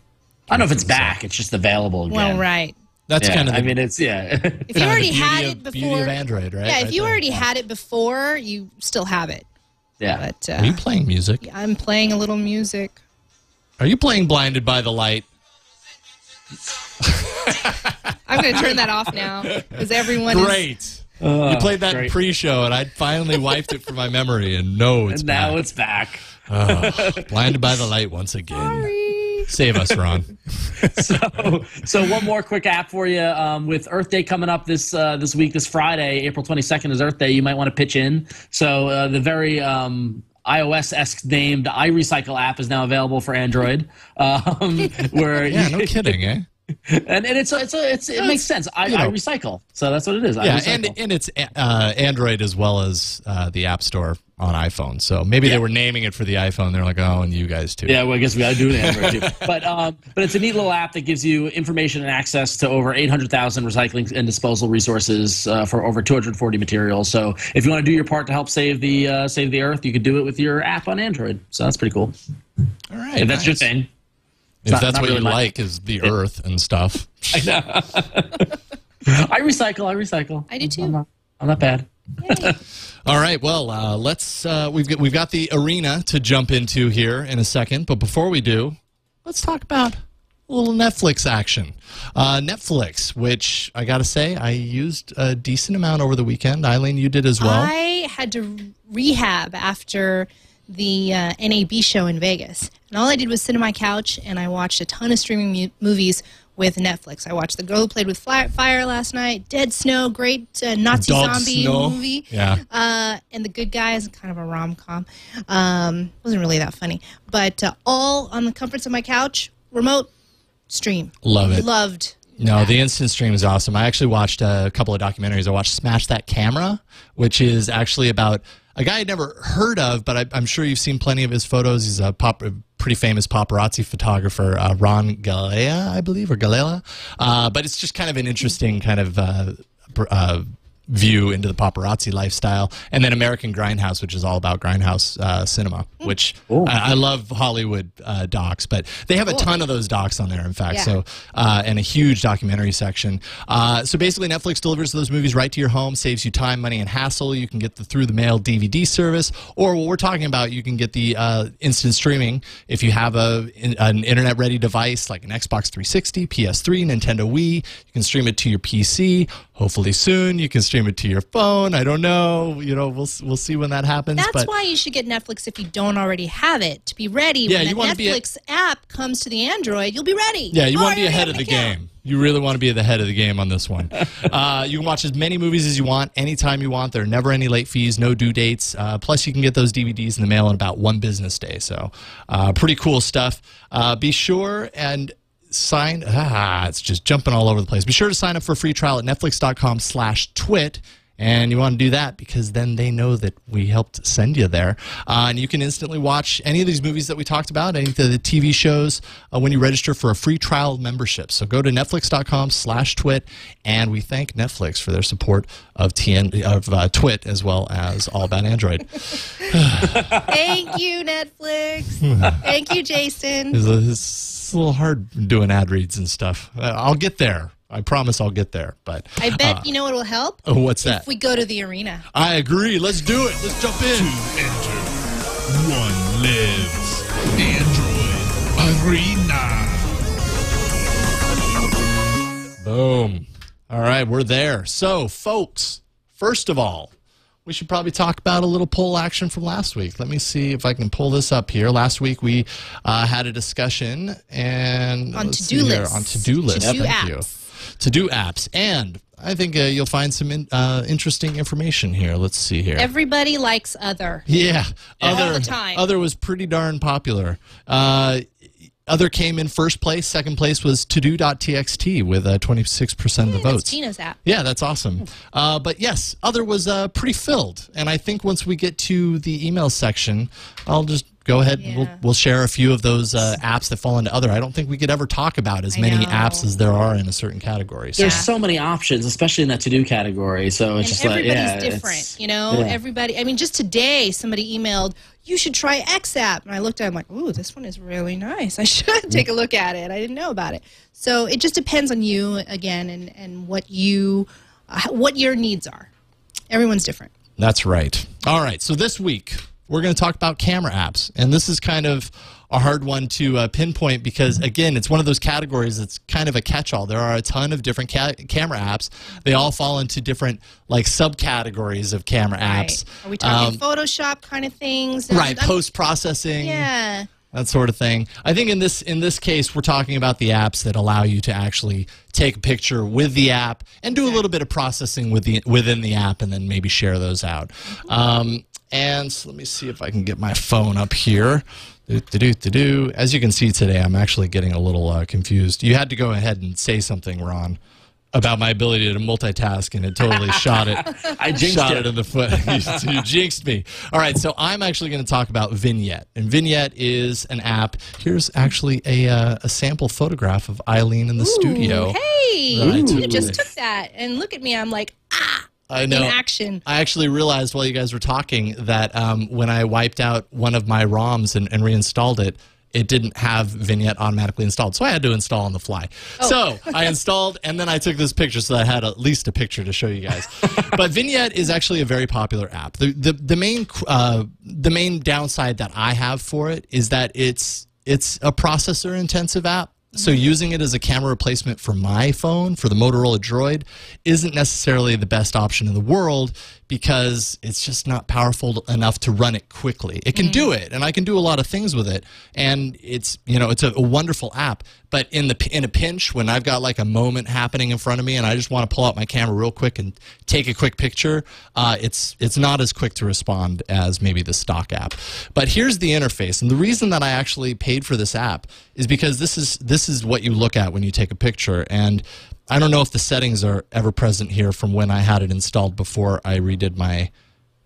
I don't know if it's back. It's just available again. Well, right. That's Yeah, kind of the, I mean, it's yeah. If you kind of the already had of- it beauty before, of Android, right? Yeah, if Right you there. already had it before, you still have it. yeah. But Are you uh, playing music? I'm playing a little music. Are you playing Blinded by the Light? I'm going to turn that off now because everyone is Great. you played that great. pre-show, and I finally wiped it from my memory, and no, it's And now back. it's back. Blinded by the Light once again. Save us, Ron. so, so one more quick app for you. Um, with Earth Day coming up this uh, this week, this Friday, April 22nd is Earth Day. You might want to pitch in. So uh, the very um, iOS-esque named iRecycle app is now available for Android. Um, where Yeah, no kidding, eh? And, and it's it's it's it makes sense. I, you know. I recycle, so that's what it is. Yeah, and and it's uh, Android as well as uh, the App Store on iPhone. So maybe they were naming it for the iPhone. They're like, oh, and you guys too. Yeah, well, I guess we got to do it Android too. But um, but it's a neat little app that gives you information and access to over 800,000 recycling and disposal resources uh, for over 240 materials. So if you want to do your part to help save the uh, save the earth, you could do it with your app on Android. So that's pretty cool. All right. If that's your thing. If not- that's not what really you my- like, is the Earth and stuff. I recycle. I recycle. I do too. I'm not, I'm not bad. All right. Well, uh, let's. Uh, we've got we've got the arena to jump into here in a second, but before we do, let's talk about a little Netflix action. Uh, Netflix, which I got to say, I used a decent amount over the weekend. Eileen, you did as well. I had to rehab after the uh, NAB show in Vegas. And all I did was sit on my couch and I watched a ton of streaming mu- movies with Netflix. I watched The Girl Who Played with Fly- Fire last night, Dead Snow, great uh, Nazi zombie Snow. movie. Yeah. Uh, and The Good Guys, kind of a rom com. Um, wasn't really that funny. But uh, all on the comforts of my couch, remote stream. Love it. Loved. No, the instant stream is awesome. I actually watched a couple of documentaries. I watched Smash That Camera, which is actually about a guy I'd never heard of, but I, I'm sure you've seen plenty of his photos. He's a pop, pretty famous paparazzi photographer, uh, Ron Galea, I believe, or Galea. Uh, but it's just kind of an interesting kind of uh, uh, view into the paparazzi lifestyle. And then American Grindhouse, which is all about grindhouse uh, cinema, which I, I love Hollywood uh, docs, but they have a ton of those docs on there, in fact. Yeah. So uh, and a huge documentary section. Uh, so basically, Netflix delivers those movies right to your home, saves you time, money, and hassle. You can get the through the mail DVD service, or what we're talking about, you can get the uh, instant streaming if you have a in- an internet ready device like an Xbox 360, PS3, Nintendo Wii. You can stream it to your PC. Hopefully soon, you can stream it to your phone. I don't know. You know, we'll we'll see when that happens. That's but why you should get Netflix if you don't already have it to be ready. Yeah, when you be a- Netflix app comes to the Android, you'll be ready. Yeah, you Oh, want to be ahead of the account. game. You really want to be at the head of the game on this one. uh, you can watch as many movies as you want, anytime you want. There are never any late fees, no due dates. Uh, plus, you can get those DVDs in the mail in about one business day. So, uh, pretty cool stuff. Uh, be sure and sign. Ah, it's just jumping all over the place. Be sure to sign up for a free trial at netflix.com/slash twit. And you want to do that because then they know that we helped send you there. Uh, and you can instantly watch any of these movies that we talked about, any of the TV shows, uh, when you register for a free trial membership. So go to netflix.com slash twit. And we thank Netflix for their support of, TN, of uh, Twit as well as All About Android. Thank you, Netflix. Thank you, Jason. It's, it's a little hard doing ad reads and stuff. Uh, I'll get there. I promise I'll get there. But I bet you know what will help? oh, what's that? If we go to the arena. I agree. Let's do it. Let's jump in. Enter. One lives. Android Arena. Boom. All right, we're there. So, folks, first of all, we should probably talk about a little poll action from last week. Let me see if I can pull this up here. Last week we uh, had a discussion and On to-do see here, lists. on to-do lists. To-do Thank you. To-do apps, and I think uh, you'll find some in, uh, interesting information here. Let's see here. Everybody likes other. Yeah, other the time. other was pretty darn popular. Uh, other came in first place. Second place was todo.txt with uh, 26% of the Hey, that's votes. Tina's app. Yeah, that's awesome. Uh, but yes, other was uh, pretty filled, and I think once we get to the email section, I'll just go ahead. and We'll Yeah. we'll share a few of those uh, apps that fall into other. I don't think we could ever talk about as I many know. apps as there are in a certain category. So. There's so many options, especially in that to do category. So it's And just like everybody's yeah, different, it's- you know. yeah. Everybody. I mean, just today, somebody emailed, "You should try X app," and I looked at, it, I'm like, "Ooh, this one is really nice. I should take a look at it. I didn't know about it." So it just depends on you again, and and what you, uh, what your needs are. Everyone's different. That's right. All right. So this week we're going to talk about camera apps, and this is kind of a hard one to uh, pinpoint because again, it's one of those categories that's kind of a catch-all. There are a ton of different ca- camera apps. They all fall into different like subcategories of camera apps. Right. Are we talking Um, Photoshop kind of things? right, post processing. Yeah. that sort of thing. I think in this in this case, we're talking about the apps that allow you to actually take a picture with the app and do a little bit of processing with the within the app, and then maybe share those out. Um, and so let me see if I can get my phone up here Do, do, do, do, do. As you can see today, I'm actually getting a little uh, confused. You had to go ahead and say something, Ron, about my ability to multitask, and it totally shot it. I jinxed shot it. it in the foot. you, you jinxed me. All right, so I'm actually going to talk about Vignette, and Vignette is an app. Here's actually a uh, a sample photograph of Eileen in the studio. Hey, that took you just took that, and look at me. I'm like, ah, I know. in action. I actually realized while you guys were talking that um, when I wiped out one of my ROMs and, and reinstalled it, it didn't have Vignette automatically installed. So I had to install on the fly. Oh. So I installed and then I took this picture so I had at least a picture to show you guys. but Vignette is actually a very popular app. The, the, the, main, uh, the main downside that I have for it is that it's, it's a processor intensive app. So using it as a camera replacement for my phone, for the Motorola Droid, isn't necessarily the best option in the world because it's just not powerful enough to run it quickly. It can do it, and I can do a lot of things with it, and it's you know it's a, a wonderful app. But in the in a pinch, when I've got like a moment happening in front of me, and I just want to pull out my camera real quick and take a quick picture, uh, it's it's not as quick to respond as maybe the stock app. But here's the interface, and the reason that I actually paid for this app is because this is this is what you look at when you take a picture, and I don't know if the settings are ever present here from when I had it installed before I redid my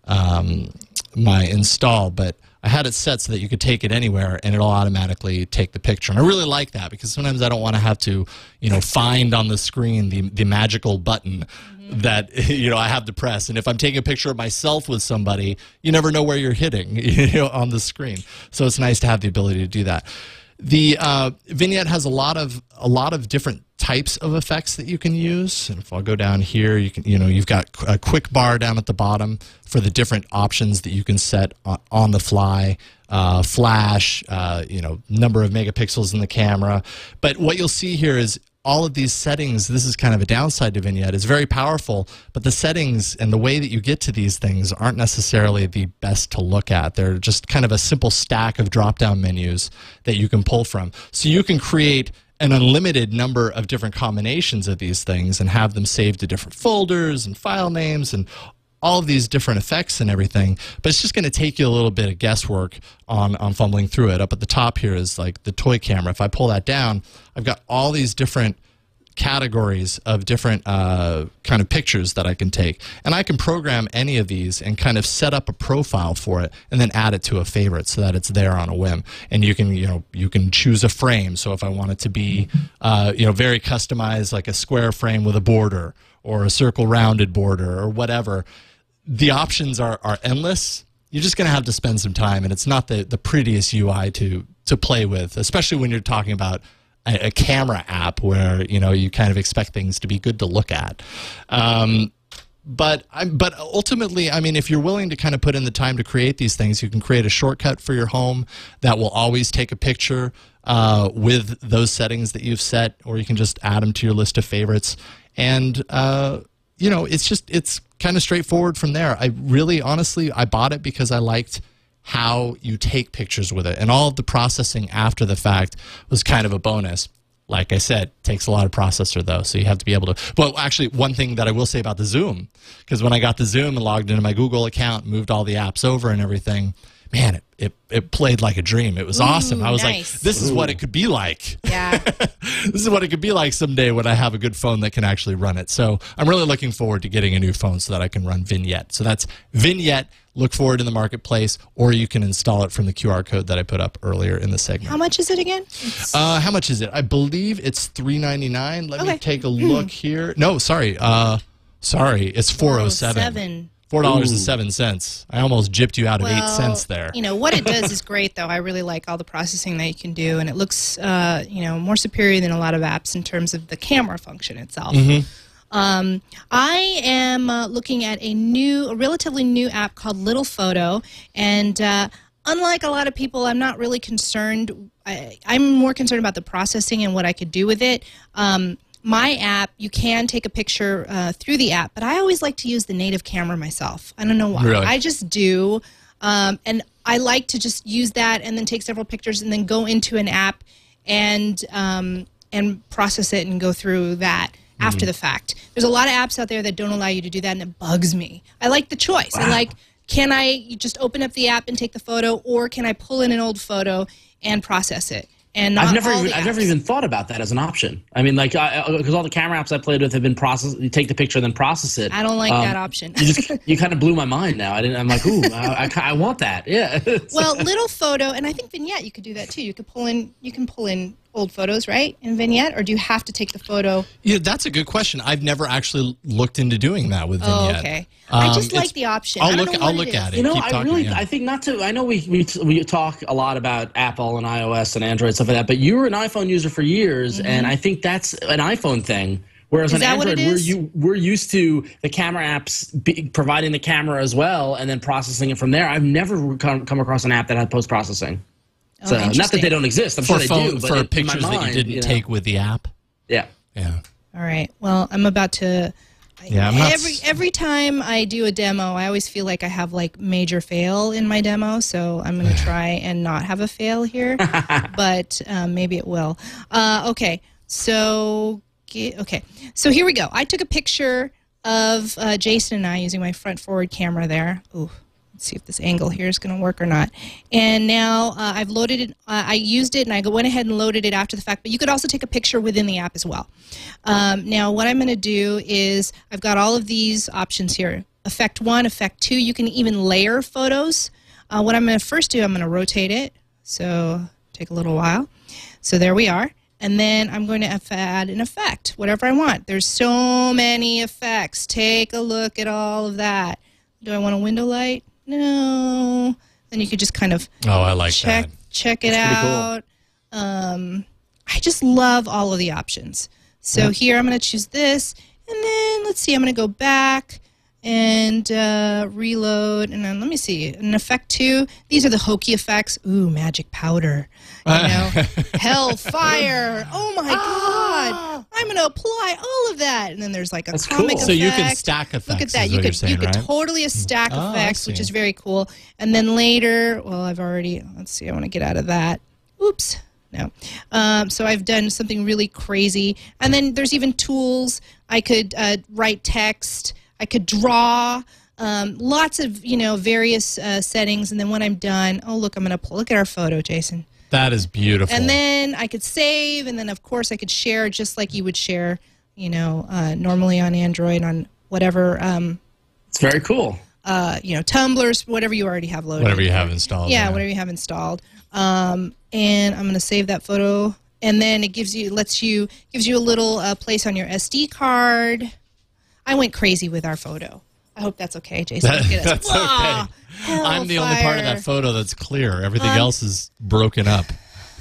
um, my install, but I had it set so that you could take it anywhere and it'll automatically take the picture. And I really like that because sometimes I don't want to have to, you know, find on the screen the, the magical button that, you know, I have to press. And if I'm taking a picture of myself with somebody, you never know where you're hitting, you know, on the screen. So it's nice to have the ability to do that. The uh, vignette has a lot of a lot of different types of effects that you can use. And if I'll go down here, you can you know you've got a quick bar down at the bottom for the different options that you can set on, on the fly. Uh, flash, uh, you know, number of megapixels in the camera. But what you'll see here is all of these settings. This is kind of a downside to Vignette. It's very powerful, but the settings and the way that you get to these things aren't necessarily the best to look at. They're just kind of a simple stack of drop-down menus that you can pull from. So you can create an unlimited number of different combinations of these things and have them saved to different folders and file names and all of these different effects and everything, but it's just going to take you a little bit of guesswork on, on fumbling through it. Up at the top here is like the toy camera. If I pull that down, I've got all these different categories of different uh, kind of pictures that I can take. And I can program any of these and kind of set up a profile for it and then add it to a favorite so that it's there on a whim. And you can, you know, you can choose a frame. So if I want it to be, uh, you know, very customized, like a square frame with a border or a circle rounded border or whatever, the options are, are endless. You're just going to have to spend some time, and it's not the, the prettiest UI to to play with, especially when you're talking about a, a camera app where you know you kind of expect things to be good to look at. Um, but but ultimately, I mean, if you're willing to kind of put in the time to create these things, you can create a shortcut for your home that will always take a picture uh, with those settings that you've set, or you can just add them to your list of favorites. And uh, you know, it's just it's kind of straightforward from there. I really, honestly, I bought it because I liked how you take pictures with it, and all of the processing after the fact was kind of a bonus. Like I said, takes a lot of processor though, so you have to be able to. Well, actually, one thing that I will say about the Zoom, because when I got the Zoom and logged into my Google account, moved all the apps over and everything, man, it it, it played like a dream. It was awesome. I was nice. like, this is what it could be like. Yeah. this is what it could be like someday when I have a good phone that can actually run it. So I'm really looking forward to getting a new phone so that I can run Vignette. So that's Vignette. Look for it in the marketplace, or you can install it from the QR code that I put up earlier in the segment. How much is it again? Uh, how much is it? I believe it's three ninety nine. Let me take a look here. No, sorry. Uh, sorry, it's four oh seven. 407. Four dollars and seven cents. I almost gypped you out of eight cents there. You know what it does is great, though. I really like all the processing that you can do, and it looks, uh, you know, more superior than a lot of apps in terms of the camera function itself. Mm-hmm. Um, I am uh, looking at a new, a relatively new app called Little Photo, and uh, unlike a lot of people, I'm not really concerned. I, I'm more concerned about the processing and what I could do with it. Um, my app, you can take a picture uh, through the app, but I always like to use the native camera myself. I don't know why. Really? I just do. Um, and I like to just use that and then take several pictures and then go into an app and um, and process it and go through that Mm-hmm. after the fact. There's a lot of apps out there that don't allow you to do that, and it bugs me. I like the choice. I like can I just open up the app and take the photo, or can I pull in an old photo and process it? And not I've never even I've never even thought about that as an option. I mean, like because all the camera apps I played with have been process. You take the picture and then process it. I don't like Um, that option. you just you kind of blew my mind now. I didn't. I'm like, ooh, I, I, I want that. Yeah. well, little photo, and I think vignette you could do that too. You could pull in you can pull in old photos, right? In vignette, or do you have to take the photo? Yeah, that's a good question. I've never actually looked into doing that with vignette. Oh, Vignette. okay. I Um, just like the option. I'll look. I'll look it at it. You know, Keep I talking, really, yeah. I think not to. I know we, we we talk a lot about Apple and iOS and Android stuff like that, but you were an iPhone user for years, and I think that's an iPhone thing. Whereas Mm-hmm. Is on that Android, it we're you we're used to the camera apps be, providing the camera as well, and then processing it from there. I've never come, come across an app that had post processing. So not that Oh, they don't exist. I'm for sure they do, for in- in my pictures that you didn't know, take with the app. Yeah. Yeah. All right. Well, I'm about to. Yeah, I'm not every every time I do a demo, I always feel like I have like major fail in my demo. So I'm going to try and not have a fail here, but um, maybe it will. Uh, okay. So okay. So here we go. I took a picture of uh, Jason and I using my front forward camera there. Ooh. Let's see if this angle here is going to work or not. And now uh, I've loaded it. Uh, I used it and I went ahead and loaded it after the fact. But you could also take a picture within the app as well. Um, now what I'm going to do is I've got all of these options here. Effect one, effect two. You can even layer photos. Uh, what I'm going to first do, I'm going to rotate it. So take a little while. So there we are. And then I'm going to add an effect, whatever I want. There's so many effects. Take a look at all of that. Do I want a window light? No. Then you could just kind of Oh, I like check that. check it That's pretty cool. out. Um, I just love all of the options. So here I'm going to choose this, and then let's see. I'm going to go back and uh, reload, and then let me see an effect two. These are the hokey effects. Ooh, magic powder. You know, hellfire. Oh my god! I'm going to apply all of that, and then there's like a That's comic cool. effect. So you can stack effects. Look at that. is You what could you're saying, you could right? totally a stack Oh, effects, which is very cool. And then later, well, I've already let's see. I want to get out of that. Oops. No. Um, so I've done something really crazy. And then there's even tools. I could uh, write text. I could draw. Um, lots of you know various uh, settings. And then when I'm done, oh look, I'm gonna pull. Look at our photo, Jason. that is beautiful. And then I could save, and then of course I could share just like you would share, you know, uh, normally on Android on whatever, um, It's very cool. uh, you know, Tumblrs, whatever you already have loaded. whatever you have installed. Yeah, whatever you have installed. Um, and I'm gonna save that photo, and then it gives you, lets you, gives you a little uh, place on your SD card. I went crazy with our photo. I hope that's okay, Jason. That- Look at us. that's Wah! okay. I'm the only part of that photo that's clear. Everything Um, else is broken up.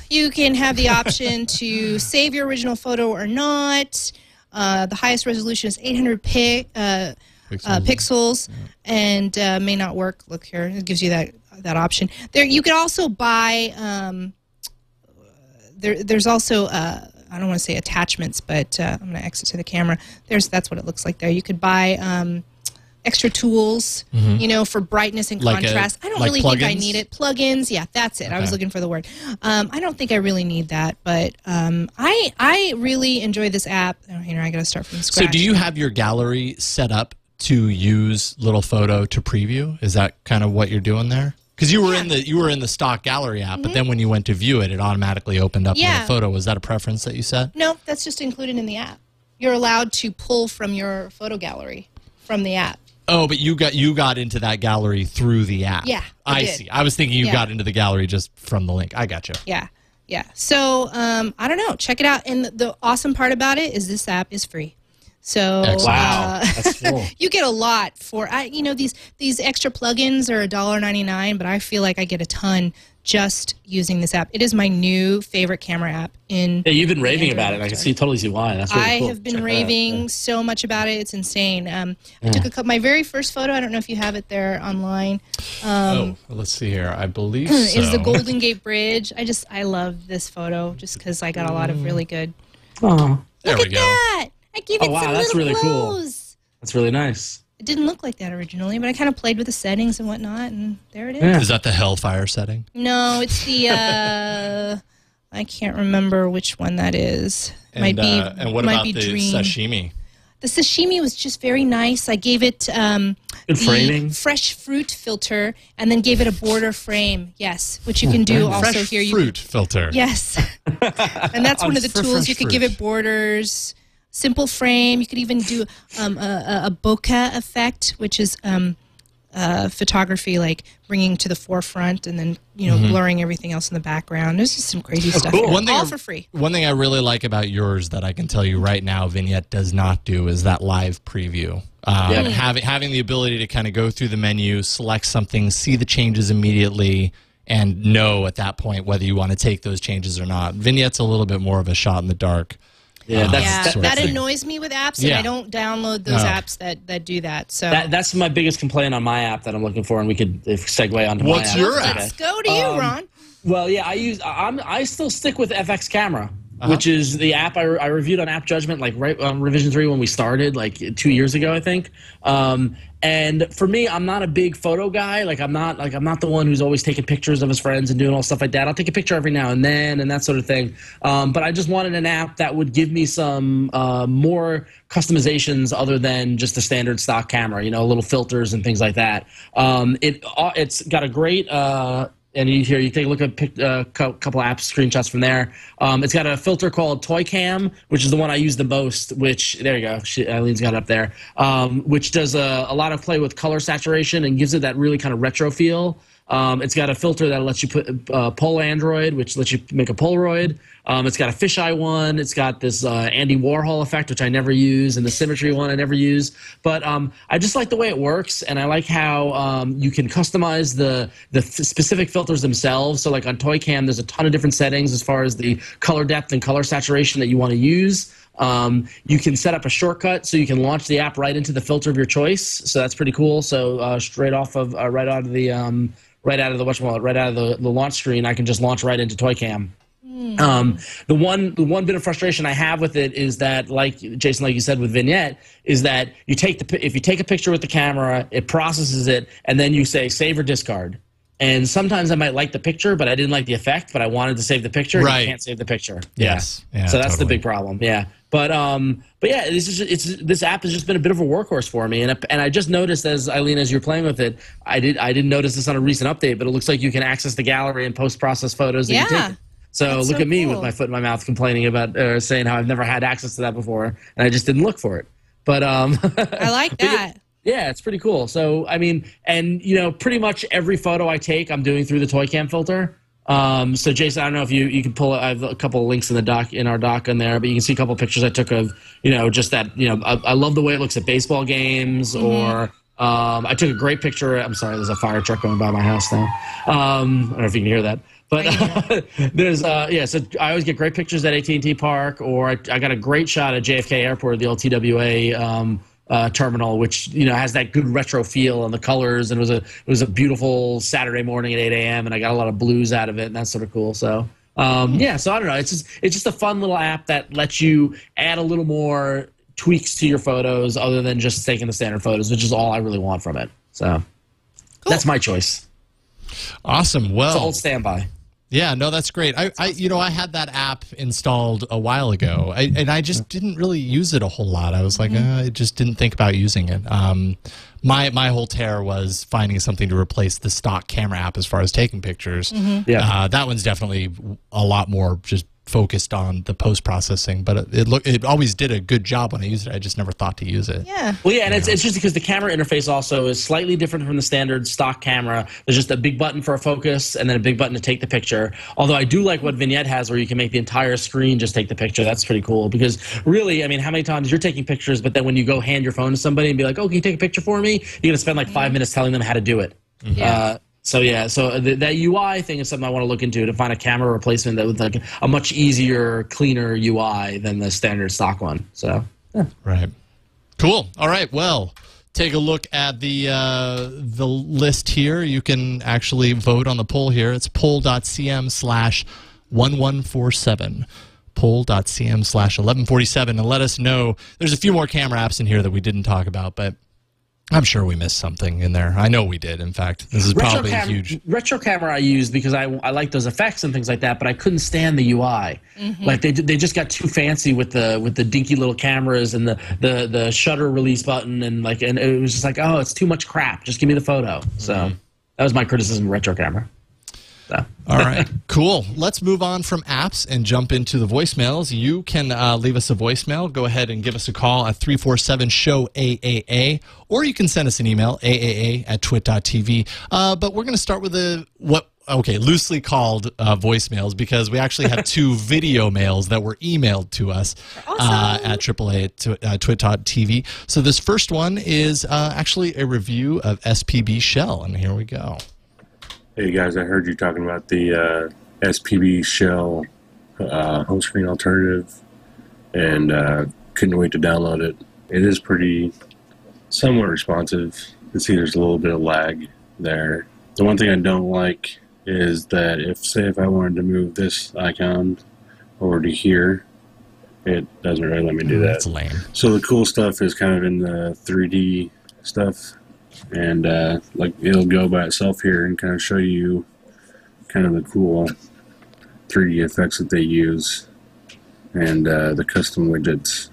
You can have the option to save your original photo or not. Uh, the highest resolution is 800 pi- uh, uh, Pixels. pixels, and uh, may not work. Look here, it gives you that that option. There, you can also buy. Um, there, there's also. Uh, I don't want to say attachments, but uh, I'm going to exit to the camera. There's that's what it looks like there. You could buy um, extra tools, you know, for brightness and Mm-hmm. Like contrast. I don't like really think I need it. Plugins, yeah, that's it. I was looking for the word. Um, I don't think I really need that, but um, I I really enjoy this app. Oh, here I got to start from scratch. So do you have your gallery set up to use little photo to preview? Is that kind of what you're doing there? Because you were in the you were in the stock gallery app, but then when you went to view it, it automatically opened up Mm-hmm. Yeah. little photo. Was that a preference that you set? No, that's just included in the app. You're allowed to pull from your photo gallery from the app. Oh, but you got you got into that gallery through the app. Yeah, I see. I was thinking you Yeah. got into the gallery just from the link. I got you. Yeah, yeah. So um, I don't know. Check it out. And the, the awesome part about it is this app is free. So Excellent. Wow, uh, that's cool. you get a lot for I you know these these extra plugins are $1.99 but I feel like I get a ton just using this app. It is my new favorite camera app in Yeah, you've been raving Android about it. I can see totally see why. That's really I cool. have been Check it out. raving so much about it. It's insane. Um, I took a couple, my very first photo. I don't know if you have it there online. oh, let's see here. I believe Is the. Golden Gate Bridge? I just I love this photo just because I got a lot of really good. Oh, There Look we at go. that! I gave it Oh, wow, some that's little really cool. that's really nice. It didn't look like that originally, but I kind of played with the settings and whatnot, and there it is. Yeah. Is that the Hellfire setting? No, it's the uh I can't remember which one that is. might be uh, and what might about be the Dream. sashimi? The sashimi was just very nice. I gave it um Good the framing. fresh fruit filter, and then gave it a border frame. Yes, which you can do also Fresh here. You fruit filter. Yes. and that's one of the tools. You could give it borders, simple frame. You could even do um, a, a, a bokeh effect, which is um, uh, photography, like bringing to the forefront and then, you know, blurring everything else in the background. There's just some crazy stuff. cool. One thing All I- for free. One thing I really like about yours that I can tell you right now, Vignette does not do is that live preview. Um, Yeah. having having the ability to kind of go through the menu, select something, see the changes immediately, and know at that point whether you want to take those changes or not. Vignette's a little bit more of a shot in the dark. Yeah, that's yeah, that, sort that annoys me with apps, and I don't download those No. apps that, that do that. So that, that's my biggest complaint on my app that I'm looking for, and we could segue onto What's my app. your Okay. app? let's go to you, Um, Ron. Well, yeah, I use I'm I still stick with FX Camera, Uh-huh. which is the app I, I reviewed on App Judgment like right on revision three when we started like two years ago, I think. Um, and for me, I'm not a big photo guy. Like I'm not like I'm not the one who's always taking pictures of his friends and doing all stuff like that. I'll take a picture every now and then and that sort of thing. Um, but I just wanted an app that would give me some uh, more customizations other than just the standard stock camera. You know, little filters and things like that. Um, it uh, it's got a great. Uh, and you here you take a look at a uh, cou- couple apps screenshots from there. Um, it's got a filter called Toy Cam, which is the one I use the most. Which there you go, she, Eileen's got it up there. Um, which does a, a lot of play with color saturation and gives it that really kind of retro feel. Um, it's got a filter that lets you put uh, Pol Android, which lets you make a Polaroid. Um, it's got a fisheye one. It's got this uh, Andy Warhol effect, which I never use, and the symmetry one I never use. But um, I just like the way it works, and I like how um, you can customize the the specific filters themselves. So, like on Toy Cam, there's a ton of different settings as far as the color depth and color saturation that you want to use. Um, you can set up a shortcut so you can launch the app right into the filter of your choice. So that's pretty cool. So uh, straight off of uh, right out of the um, right out of the whatchamacallit, right out of the, the launch screen, I can just launch right into Toy Cam. Um, the one the one bit of frustration I have with it is that, like Jason, like you said with Vignette, is that you take the if you take a picture with the camera, it processes it, and then you say save or discard. And sometimes I might like the picture, but I didn't like the effect, but I wanted to save the picture. and Right. Can't save the picture. Yes. Yeah, so that's the big problem. Yeah. But um, but yeah, this is it's this app has just been a bit of a workhorse for me, and I- and I just noticed as Eileen, as you're playing with it, I did I didn't notice this on a recent update, but it looks like you can access the gallery and post process photos. That you Yeah. take. So That's look so at me with my foot in my mouth, complaining about or saying how I've never had access to that before, and I just didn't look for it. But um, I like but that. Yeah, it's pretty cool. So I mean, and you know, pretty much every photo I take, I'm doing through the Toy Cam filter. Um, so Jason, I don't know if you you can pull. I have a couple of links in the doc in our doc in there, but you can see a couple of pictures I took of you know just that you know I, I love the way it looks at baseball games or. Um, I took a great picture. I'm sorry, there's a fire truck going by my house now. Um, I don't know if you can hear that, but there's uh, yeah. So I always get great pictures at AT&T Park, or I, I got a great shot at JFK Airport, the LTWA um, uh, terminal, which you know has that good retro feel and the colors, and it was a it was a beautiful Saturday morning at 8 a.m. and I got a lot of blues out of it, and that's sort of cool. So um, yeah, so I don't know. It's just it's just a fun little app that lets you add a little more tweaks to your photos other than just taking the standard photos, which is all I really want from it. So that's my choice. Awesome. It's Well, an old standby. Yeah, no, that's great. I, I, you know, I had that app installed a while ago, I, and I just didn't really use it a whole lot. I was like, uh, I just didn't think about using it. Um, my my whole tear was finding something to replace the stock camera app as far as taking pictures. Yeah. Uh, that one's definitely a lot more just focused on the post processing, but it, it look it always did a good job when I used it. I just never thought to use it. Yeah. Well, yeah, and it's, it's just because the camera interface also is slightly different from the standard stock camera. There's just a big button for a focus and then a big button to take the picture. Although I do like what Vignette has where you can make the entire screen just take the picture. That's pretty cool because really, I mean, how many times you're taking pictures, but then when you go hand your phone to somebody and be like, oh, can you take a picture for me? You're going to spend like five minutes telling them how to do it. Yeah. Uh, so yeah, so th- that UI thing is something I want to look into to find a camera replacement that with like a much easier, cleaner UI than the standard stock one. So Right. Cool. All right. Well, take a look at the uh, the list here. You can actually vote on the poll here. It's poll.cm slash 1147. Poll.cm slash 1147. And let us know. There's a few more camera apps in here that we didn't talk about, but I'm sure we missed something in there. I know we did. In fact, this is probably cam- huge. retro camera I used because I, I like those effects and things like that, but I couldn't stand the UI. Mm-hmm. Like they they just got too fancy with the with the dinky little cameras and the the the shutter release button and like and it was just like oh it's too much crap. Just give me the photo. So mm-hmm. that was my criticism of retro camera. So. All right, cool. Let's move on from apps and jump into the voicemails. You can uh, leave us a voicemail. Go ahead and give us a call at 347 show AAA, or you can send us an email, AAA at twit.tv. Uh, but we're going to start with a what okay, loosely called uh, voicemails because we actually have two video mails that were emailed to us uh, at AAA at tw- uh, twit.tv. So this first one is uh, actually a review of SPB Shell, and here we go. Hey guys, I heard you talking about the uh, SPB Shell uh, home screen alternative, and uh, couldn't wait to download it. It is pretty somewhat responsive. You can see there's a little bit of lag there. The one thing I don't like is that if, say, if I wanted to move this icon over to here, it doesn't really let me do that. That's lame. So the cool stuff is kind of in the 3D stuff, and uh, like it'll go by itself here and kind of show you kind of the cool 3D effects that they use and uh, the custom widgets.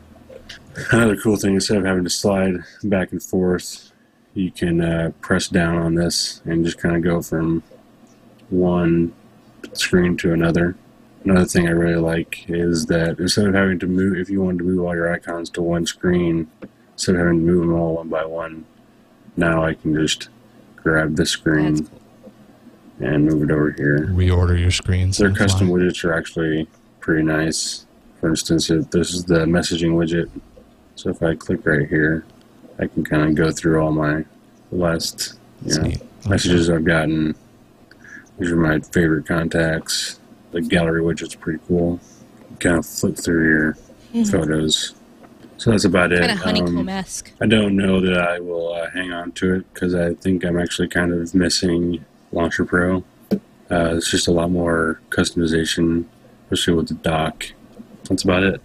Another cool thing instead of having to slide back and forth, you can uh, press down on this and just kind of go from one screen to another. Another thing I really like is that instead of having to move, if you wanted to move all your icons to one screen, instead of having to move them all one by one, now I can just grab the screen and move it over here. Reorder your screens. Their on the fly. custom widgets are actually pretty nice. For instance, if this is the messaging widget, so if I click right here, I can kind of go through all my last you know, neat. Okay. messages I've gotten. These are my favorite contacts. The gallery widget's pretty cool. You kind of flip through your mm-hmm. photos. So that's about it. Kind of Um, honeycomb esque. I don't know that I will uh, hang on to it because I think I'm actually kind of missing Launcher Pro. Uh, it's just a lot more customization, especially with the dock. That's about it.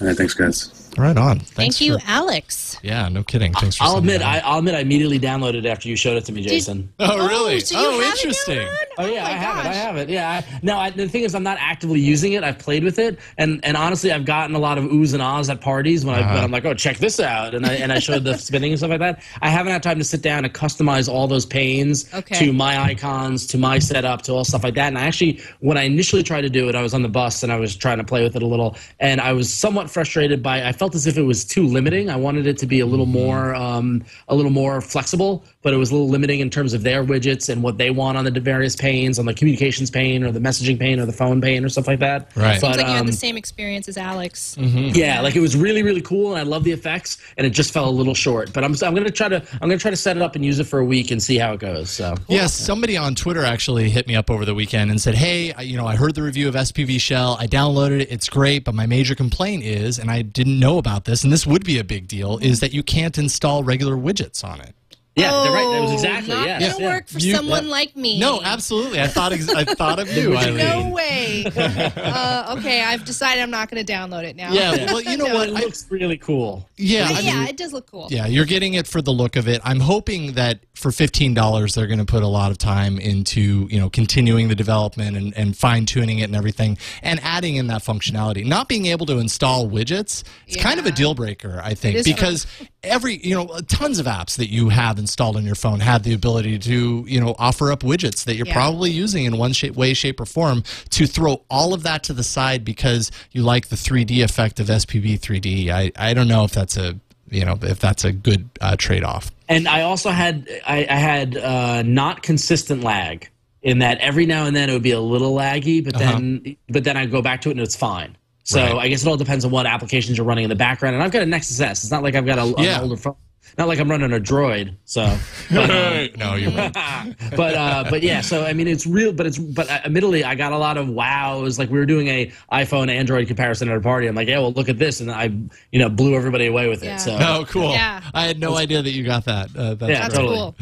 All right, thanks, guys. Right on. Thank you, for- Alex. yeah, no kidding. Thanks for I'll admit that. I, I'll admit I immediately downloaded it after you showed it to me, Jason. Oh, really? so you oh, have it interesting. downloaded? Oh yeah, my I have it. I have it. Yeah. I, no, I, the thing is, I'm not actively using it. I've played with it, and and honestly, I've gotten a lot of oohs and ahs at parties when, I, Uh-huh. when I'm like, oh, check this out, and I and I showed the spinning and stuff like that. I haven't had time to sit down and customize all those panes Okay. to my icons, to my setup, to all stuff like that. And I actually, when I initially tried to do it, I was on the bus and I was trying to play with it a little, and I was somewhat frustrated by. I felt as if it was too limiting. I wanted it to be a little more, um, a little more flexible, but it was a little limiting in terms of their widgets and what they want on the various panes, on the communications pane or the messaging pane or the phone pane or stuff like that. Right. But It's like you had um, the same experience as Alex. yeah, like it was really really cool, and I love the effects, and it just fell a little short. But I'm I'm gonna try to I'm gonna try to set it up and use it for a week and see how it goes. So Yes, somebody on Twitter actually hit me up over the weekend and said, "Hey, I- you know, I heard the review of SPB Shell. I downloaded it. It's great, but my major complaint is, and I didn't know about this, and this would be a big deal, is that you can't install regular widgets on it." Yeah, they're right. That was Oh, exactly not yes, gonna yeah. work for You- someone like me. No, absolutely. I thought ex- I thought of you, Eileen. No way. uh, okay, I've decided I'm not going to download it now. Yeah, well, you know But what? it I- looks really cool. yeah, But I yeah, it does look cool. Yeah, you're getting it for the look of it. I'm hoping that for fifteen dollars, they're going to put a lot of time into you know continuing the development and, and fine tuning it and everything, and adding in that functionality. Not being able to install widgets is kind of a deal breaker, I think, because every you know tons of apps that you have installed on your phone have the ability to you know offer up widgets that you're Yeah. probably using in one shape, way, shape, or form. To throw all of that to the side because you like the 3D effect of SPB 3D, I I don't know if that's a you know if that's a good uh, trade-off And I also had I, I had uh, not consistent lag in that every now and then it would be a little laggy, but then but then I go back to it and it's fine. So Right. I guess it all depends on what applications you're running in the background. And I've got a Nexus S. It's not like I've got a, Yeah. an older phone. Not like I'm running a Droid. So, but, no you're right but uh, but yeah. So I mean, it's real. But it's but uh, admittedly, I got a lot of wows. Like we were doing a iPhone Android comparison at a party. I'm like, yeah, well, look at this, and I you know blew everybody away with Yeah. it. So oh cool Yeah. i had no idea that you got that uh, that's Yeah, That's great. totally.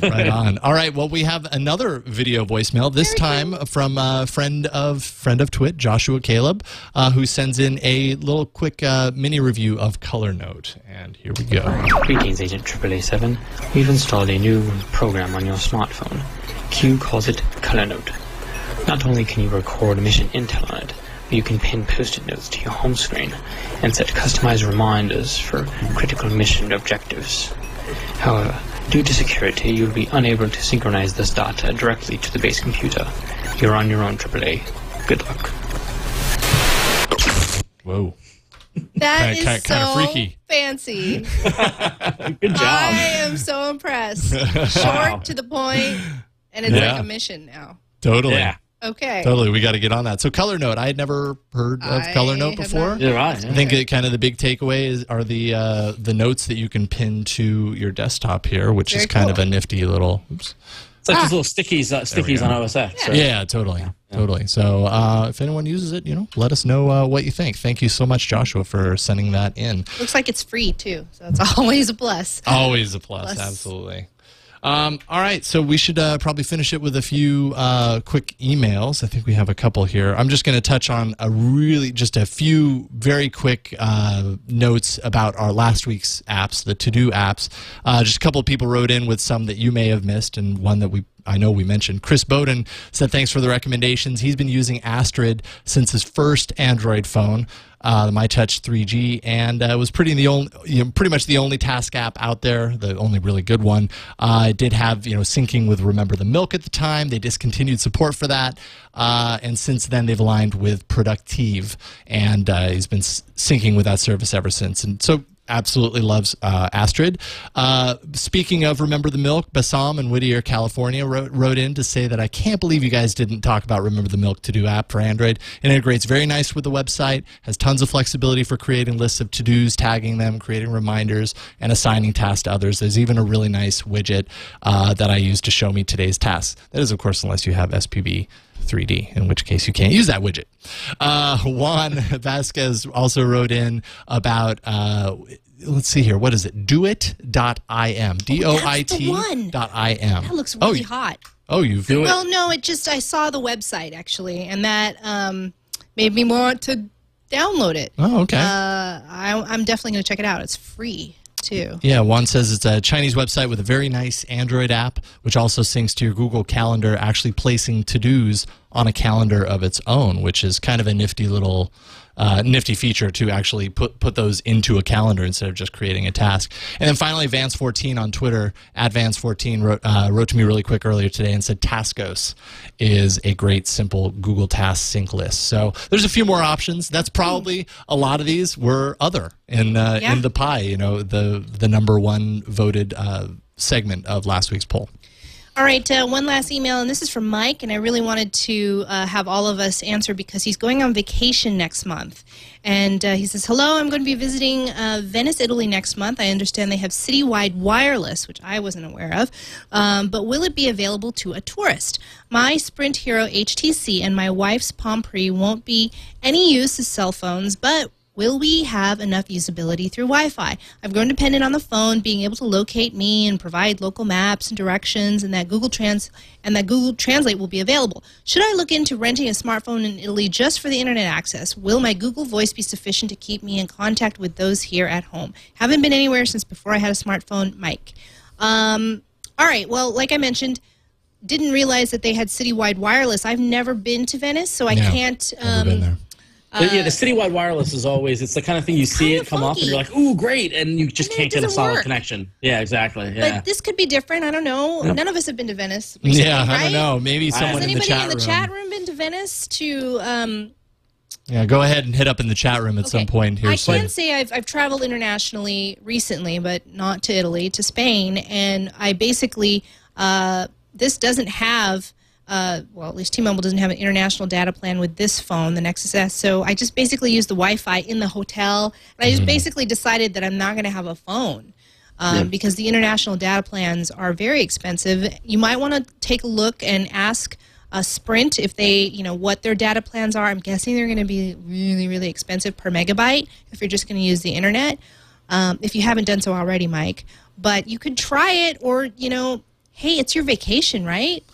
cool. right on. All right. Well, we have another video voicemail. This time from a friend of friend of Twit, Joshua Caleb, uh, who sends in a little quick uh, mini review of Color Note. And here we go. Greetings, Agent 888 We've installed a new program on your smartphone. Q calls it Color Note. Not only can you record mission intel on it, but you can pin post-it notes to your home screen and set customized reminders for critical mission objectives. However, due to security, you'll be unable to synchronize this data directly to the base computer. You're on your own, AAA. Good luck. Whoa. That Kinda- is kinda- kinda so freaky. fancy. Good job. I am so impressed. Short to the point, and it's Yeah. like a mission now. Totally. Yeah. Okay. Totally. We got to get on that. So, Color Note. I had never heard of I Color Note before. not. You're right. I think it, kind of the big takeaway is, are the uh, the notes that you can pin to your desktop here, which is Very kind of a nifty little. Oops. It's like those little stickies, uh, we stickies go. on OS X. right? Yeah, totally, totally. So uh, if anyone uses it, you know, let us know uh, what you think. Thank you so much, Joshua, for sending that in. Looks like it's free too, so it's always a plus. Always a plus, Plus. absolutely. Um, all right, so we should uh, probably finish it with a few uh, quick emails. I think we have a couple here. I'm just going to touch on a really just a few very quick uh, notes about our last week's apps, the to do apps. Uh, just a couple of people wrote in with some that you may have missed, and one that we I know we mentioned. Chris Bowden said thanks for the recommendations. He's been using Astrid since his first Android phone, uh, the MyTouch 3G, and uh, was pretty the only, you know, pretty much the only task app out there, the only really good one. Uh, it did have you know syncing with Remember the Milk at the time. They discontinued support for that, uh, and since then they've aligned with Producteev, and uh, he's been syncing with that service ever since. And so absolutely loves uh, Astrid. Uh, speaking of Remember the Milk, Bassam in Whittier, California wrote, wrote in to say that I can't believe you guys didn't talk about Remember the Milk to do app for Android. It integrates very nice with the website, has tons of flexibility for creating lists of to dos, tagging them, creating reminders, and assigning tasks to others. There's even a really nice widget uh, that I use to show me today's tasks. That is, of course, unless you have SPB. 3D, in which case you can't use that widget. Uh, Juan Vasquez also wrote in about, uh, let's see here, what is it? Doit.im. D O I T one. dot I M. That looks oh, really you- hot. Oh, you've Do it. Well, no, it just I saw the website actually, and that um, made me want to download it. Oh, okay. Uh, I, I'm definitely going to check it out. It's free too. Yeah, Juan says it's a Chinese website with a very nice Android app, which also syncs to your Google Calendar, actually placing to dos on a calendar of its own, which is kind of a nifty little. Uh, nifty feature to actually put put those into a calendar instead of just creating a task. And then finally, Vance14 on Twitter at Vance14 wrote uh, wrote to me really quick earlier today and said Taskos is a great simple Google Task sync list. So there's a few more options. That's probably a lot of these were other in uh, Yeah. in the pie. You know the the number one voted uh, segment of last week's poll. All right, uh, one last email, and this is from Mike, and I really wanted to uh, have all of us answer because he's going on vacation next month. And uh, he says, Hello, I'm going to be visiting uh, Venice, Italy next month. I understand they have citywide wireless, which I wasn't aware of. Um, but will it be available to a tourist? My Sprint Hero HTC and my wife's Palm Pre won't be any use as cell phones, but Will we have enough usability through Wi Fi? I've grown dependent on the phone being able to locate me and provide local maps and directions, and that Google Trans and that Google Translate will be available. Should I look into renting a smartphone in Italy just for the internet access? Will my Google Voice be sufficient to keep me in contact with those here at home? Haven't been anywhere since before I had a smartphone, Mike. Um, all right. Well, like I mentioned, didn't realize that they had citywide wireless. I've never been to Venice, so I Yeah, can't. Never Um, been there. But yeah, the citywide wireless is always it's the kind of thing you see it come up and you're like, ooh, great, and you just And can't get a solid work. connection. Yeah, exactly. Yeah. But this could be different. I don't know. None of us have been to Venice. Recently, Yeah, I don't know. Maybe someone Has in the anybody chat in the room. chat room been to Venice to? Um, Yeah, go ahead and hit up in the chat room at some point here. I soon. can say I've I've traveled internationally recently, but not to Italy, to Spain, and I basically uh, this doesn't have. Uh, well, at least T-Mobile doesn't have an international data plan with this phone, the Nexus S. So I just basically use the Wi-Fi in the hotel, and I just basically decided that I'm not going to have a phone um, because the international data plans are very expensive. You might want to take a look and ask uh, Sprint if they, you know, what their data plans are. I'm guessing they're going to be really, really expensive per megabyte if you're just going to use the internet. Um, if you haven't done so already, Mike, but you could try it, or you know, hey, it's your vacation, right?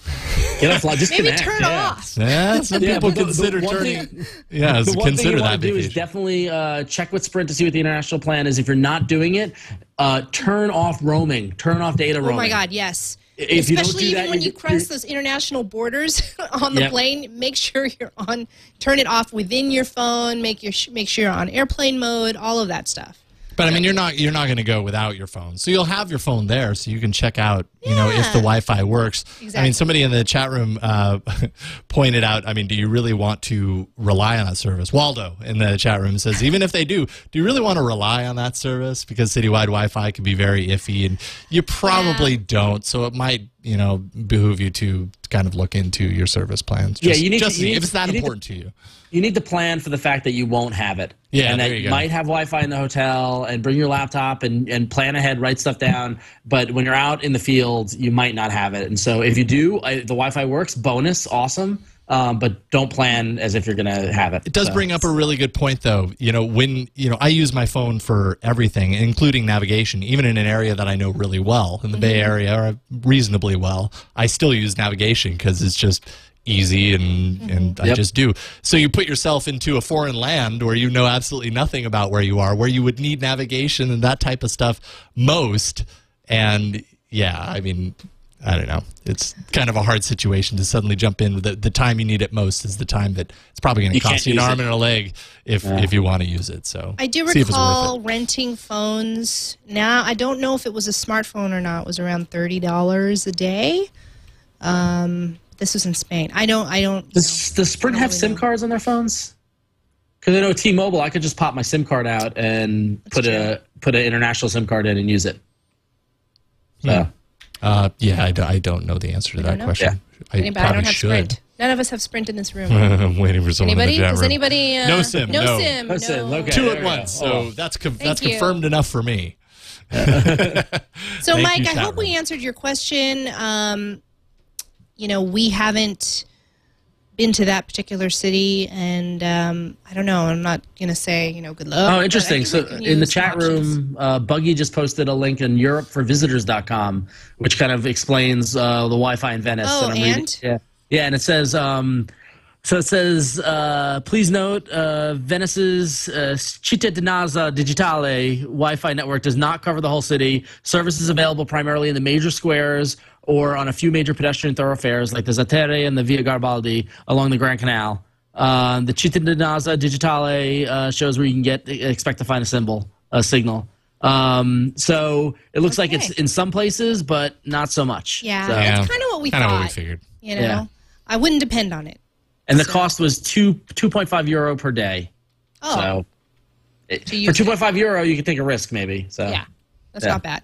Get off, Maybe disconnect, turn yeah. off. Yeah, some Yeah, people but the- the consider turning. thing- yeah, the one thing consider you that want to do is definitely uh, check with Sprint to see what the international plan is. If you're not doing it, uh, turn off roaming, turn off data roaming. Oh my God, yes. If you don't Especially do even that, when you're- cross those international borders on the Yep. plane, make sure you're on. Turn it off within your phone. Make your make sure you're on airplane mode. All of that stuff. But I mean, you're not you're not going to go without your phone. So you'll have your phone there, so you can check out, you know, if the Wi-Fi works. I mean, somebody in the chat room uh, pointed out. I mean, do you really want to rely on that service? Waldo in the chat room says, even if they do, do you really want to rely on that service because citywide Wi-Fi can be very iffy, and you probably Yeah. don't. So it might, you know, behoove you to kind of look into your service plans. Yeah, Just- you need to- you need if it's that need to- important to you. You need to plan for the fact that you won't have it. Yeah, and that you you might have Wi-Fi in the hotel, and bring your laptop and, and plan ahead, write stuff down. But when you're out in the field, you might not have it. And so if you do, I, the Wi-Fi works. Bonus, awesome. Um, but don't plan as if you're going to have it. It does So- bring up a really good point, though. You know, when you know, I use my phone for everything, including navigation, even in an area that I know really well, in the Bay mm-hmm. Area, or reasonably well. I still use navigation because it's just easy and mm-hmm. and I Yep. just do. So you put yourself into a foreign land where you know absolutely nothing about where you are, where you would need navigation and that type of stuff most. And yeah, I mean, I don't know. It's kind of a hard situation to suddenly jump in. The, the time you need it most is the time that it's probably going to cost you an arm it. and a leg if if you want to use it. So I do see if it's worth recall renting phones. Now I don't know if it was a smartphone or not. It was around thirty dollars a day. Um, this was in Spain. I don't. I don't. Does, does Sprint don't have really SIM know. cards on their phones? Because I know T-Mobile, I could just pop my SIM card out and put a put an international SIM card in and use it. So, Uh, yeah, I, do, I don't know the answer to that don't know. question. I Anybody? I probably don't have should. Sprint. None of us have Sprint in this room. I'm waiting for someone Anybody? in the chat Does room. anybody? Uh, No SIM, No, no. SIM. No SIM, okay. Two at we go. once. So Oh. that's con- that's you. confirmed enough for me. So, Thank Mike, you, I chat hope we answered your question. Um, you know, we haven't been to that particular city, and um, I don't know. I'm not going to say, you know, good luck. Oh, interesting. So in the chat options. room, uh, Buggy just posted a link in europeforvisitors.com, which kind of explains uh, the Wi-Fi in Venice. Oh, I'm reading- and? yeah, yeah, and it says. Um, so it says, uh, please note, uh, Venice's uh, Cittadinanza Digitale Wi-Fi network does not cover the whole city. Services available primarily in the major squares or on a few major pedestrian thoroughfares like the Zattere and the Via Garibaldi along the Grand Canal. Uh, the Cittadinanza Digitale uh, shows where you can get expect to find a symbol, a signal. Um, so it looks like it's in some places, but not so much. Yeah, So- Yeah. it's kind of what we Kind of what we figured. You know, Yeah. I wouldn't depend on it. and the cost was two two point five euro per day. Oh, So it- for two point five euro, you could take a risk maybe. So yeah, that's Yeah. not bad.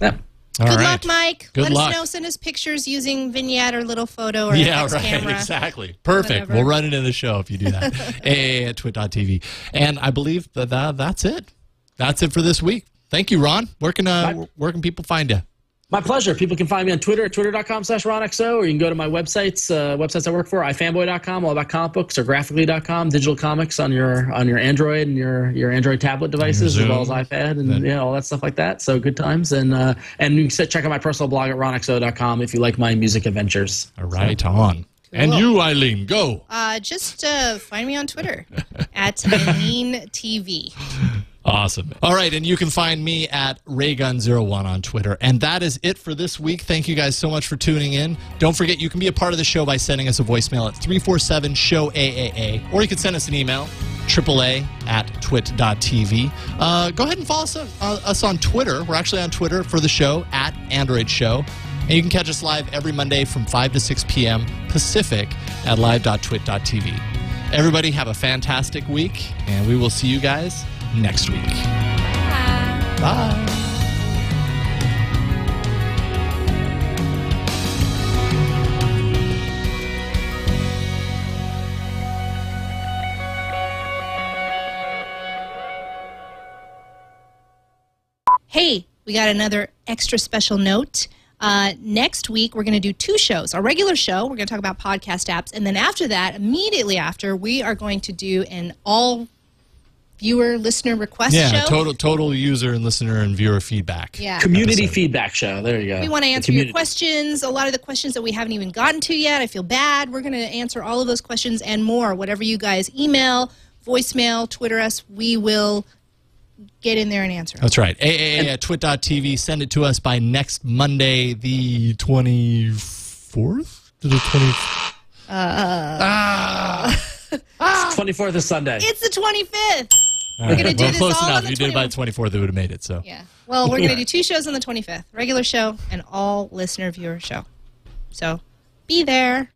yeah. All Good right. luck, Mike. Good Let luck. us know. Send us pictures using vignette or little photo or Yeah, FX right. camera. Exactly. Perfect. Whatever. We'll run it in the show if you do that. A at twit.tv. And I believe that, that that's it. That's it for this week. Thank you, Ron. Where can uh, Bye. where can people find you? My pleasure. People can find me on Twitter at twitter.com slash RonXO, or you can go to my websites, uh, websites I work for, ifanboy.com, all about comic books, or graphicly.com, digital comics on your on your Android and your, your Android tablet devices, as well as iPad and yeah, all that stuff like that. So good times. And uh, and you can check out my personal blog at ronxo.com if you like my music adventures. All right, on. And you, Eileen, go. Uh, just uh, find me on Twitter at Eileen TV. Awesome. All right, and you can find me at Raygun01 on Twitter. And that is it for this week. Thank you guys so much for tuning in. Don't forget, you can be a part of the show by sending us a voicemail at 347 show AAA, or you can send us an email, AAA at twit.tv. Uh, go ahead and follow us, uh, us on Twitter. We're actually on Twitter for the show, at Android Show. And you can catch us live every Monday from 5 to 6 p.m. Pacific at live.twit.tv. Everybody have a fantastic week, and we will see you guys next week. Bye. Hey, we got another extra special note. Uh, next week, we're going to do two shows. Our regular show, we're going to talk about podcast apps. And then after that, immediately after, we are going to do an all viewer listener request Yeah, show. total total user and listener and viewer feedback. Yeah. Community episode. feedback show. There you go. We want to answer your questions. A lot of the questions that we haven't even gotten to yet. I feel bad. We're going to answer all of those questions and more. Whatever you guys email, voicemail, Twitter us, we will get in there and answer. That's right. AAA at twit.tv. Send it to us by next Monday, the 24th? To the 20th? ah. 24th is Sunday. It's the 25th. We're gonna do well, this close all on enough. the If you did it by the 24th, it would have made it. So Yeah. Well, we're going to do two shows on the 25th regular show and all listener viewer show. So be there.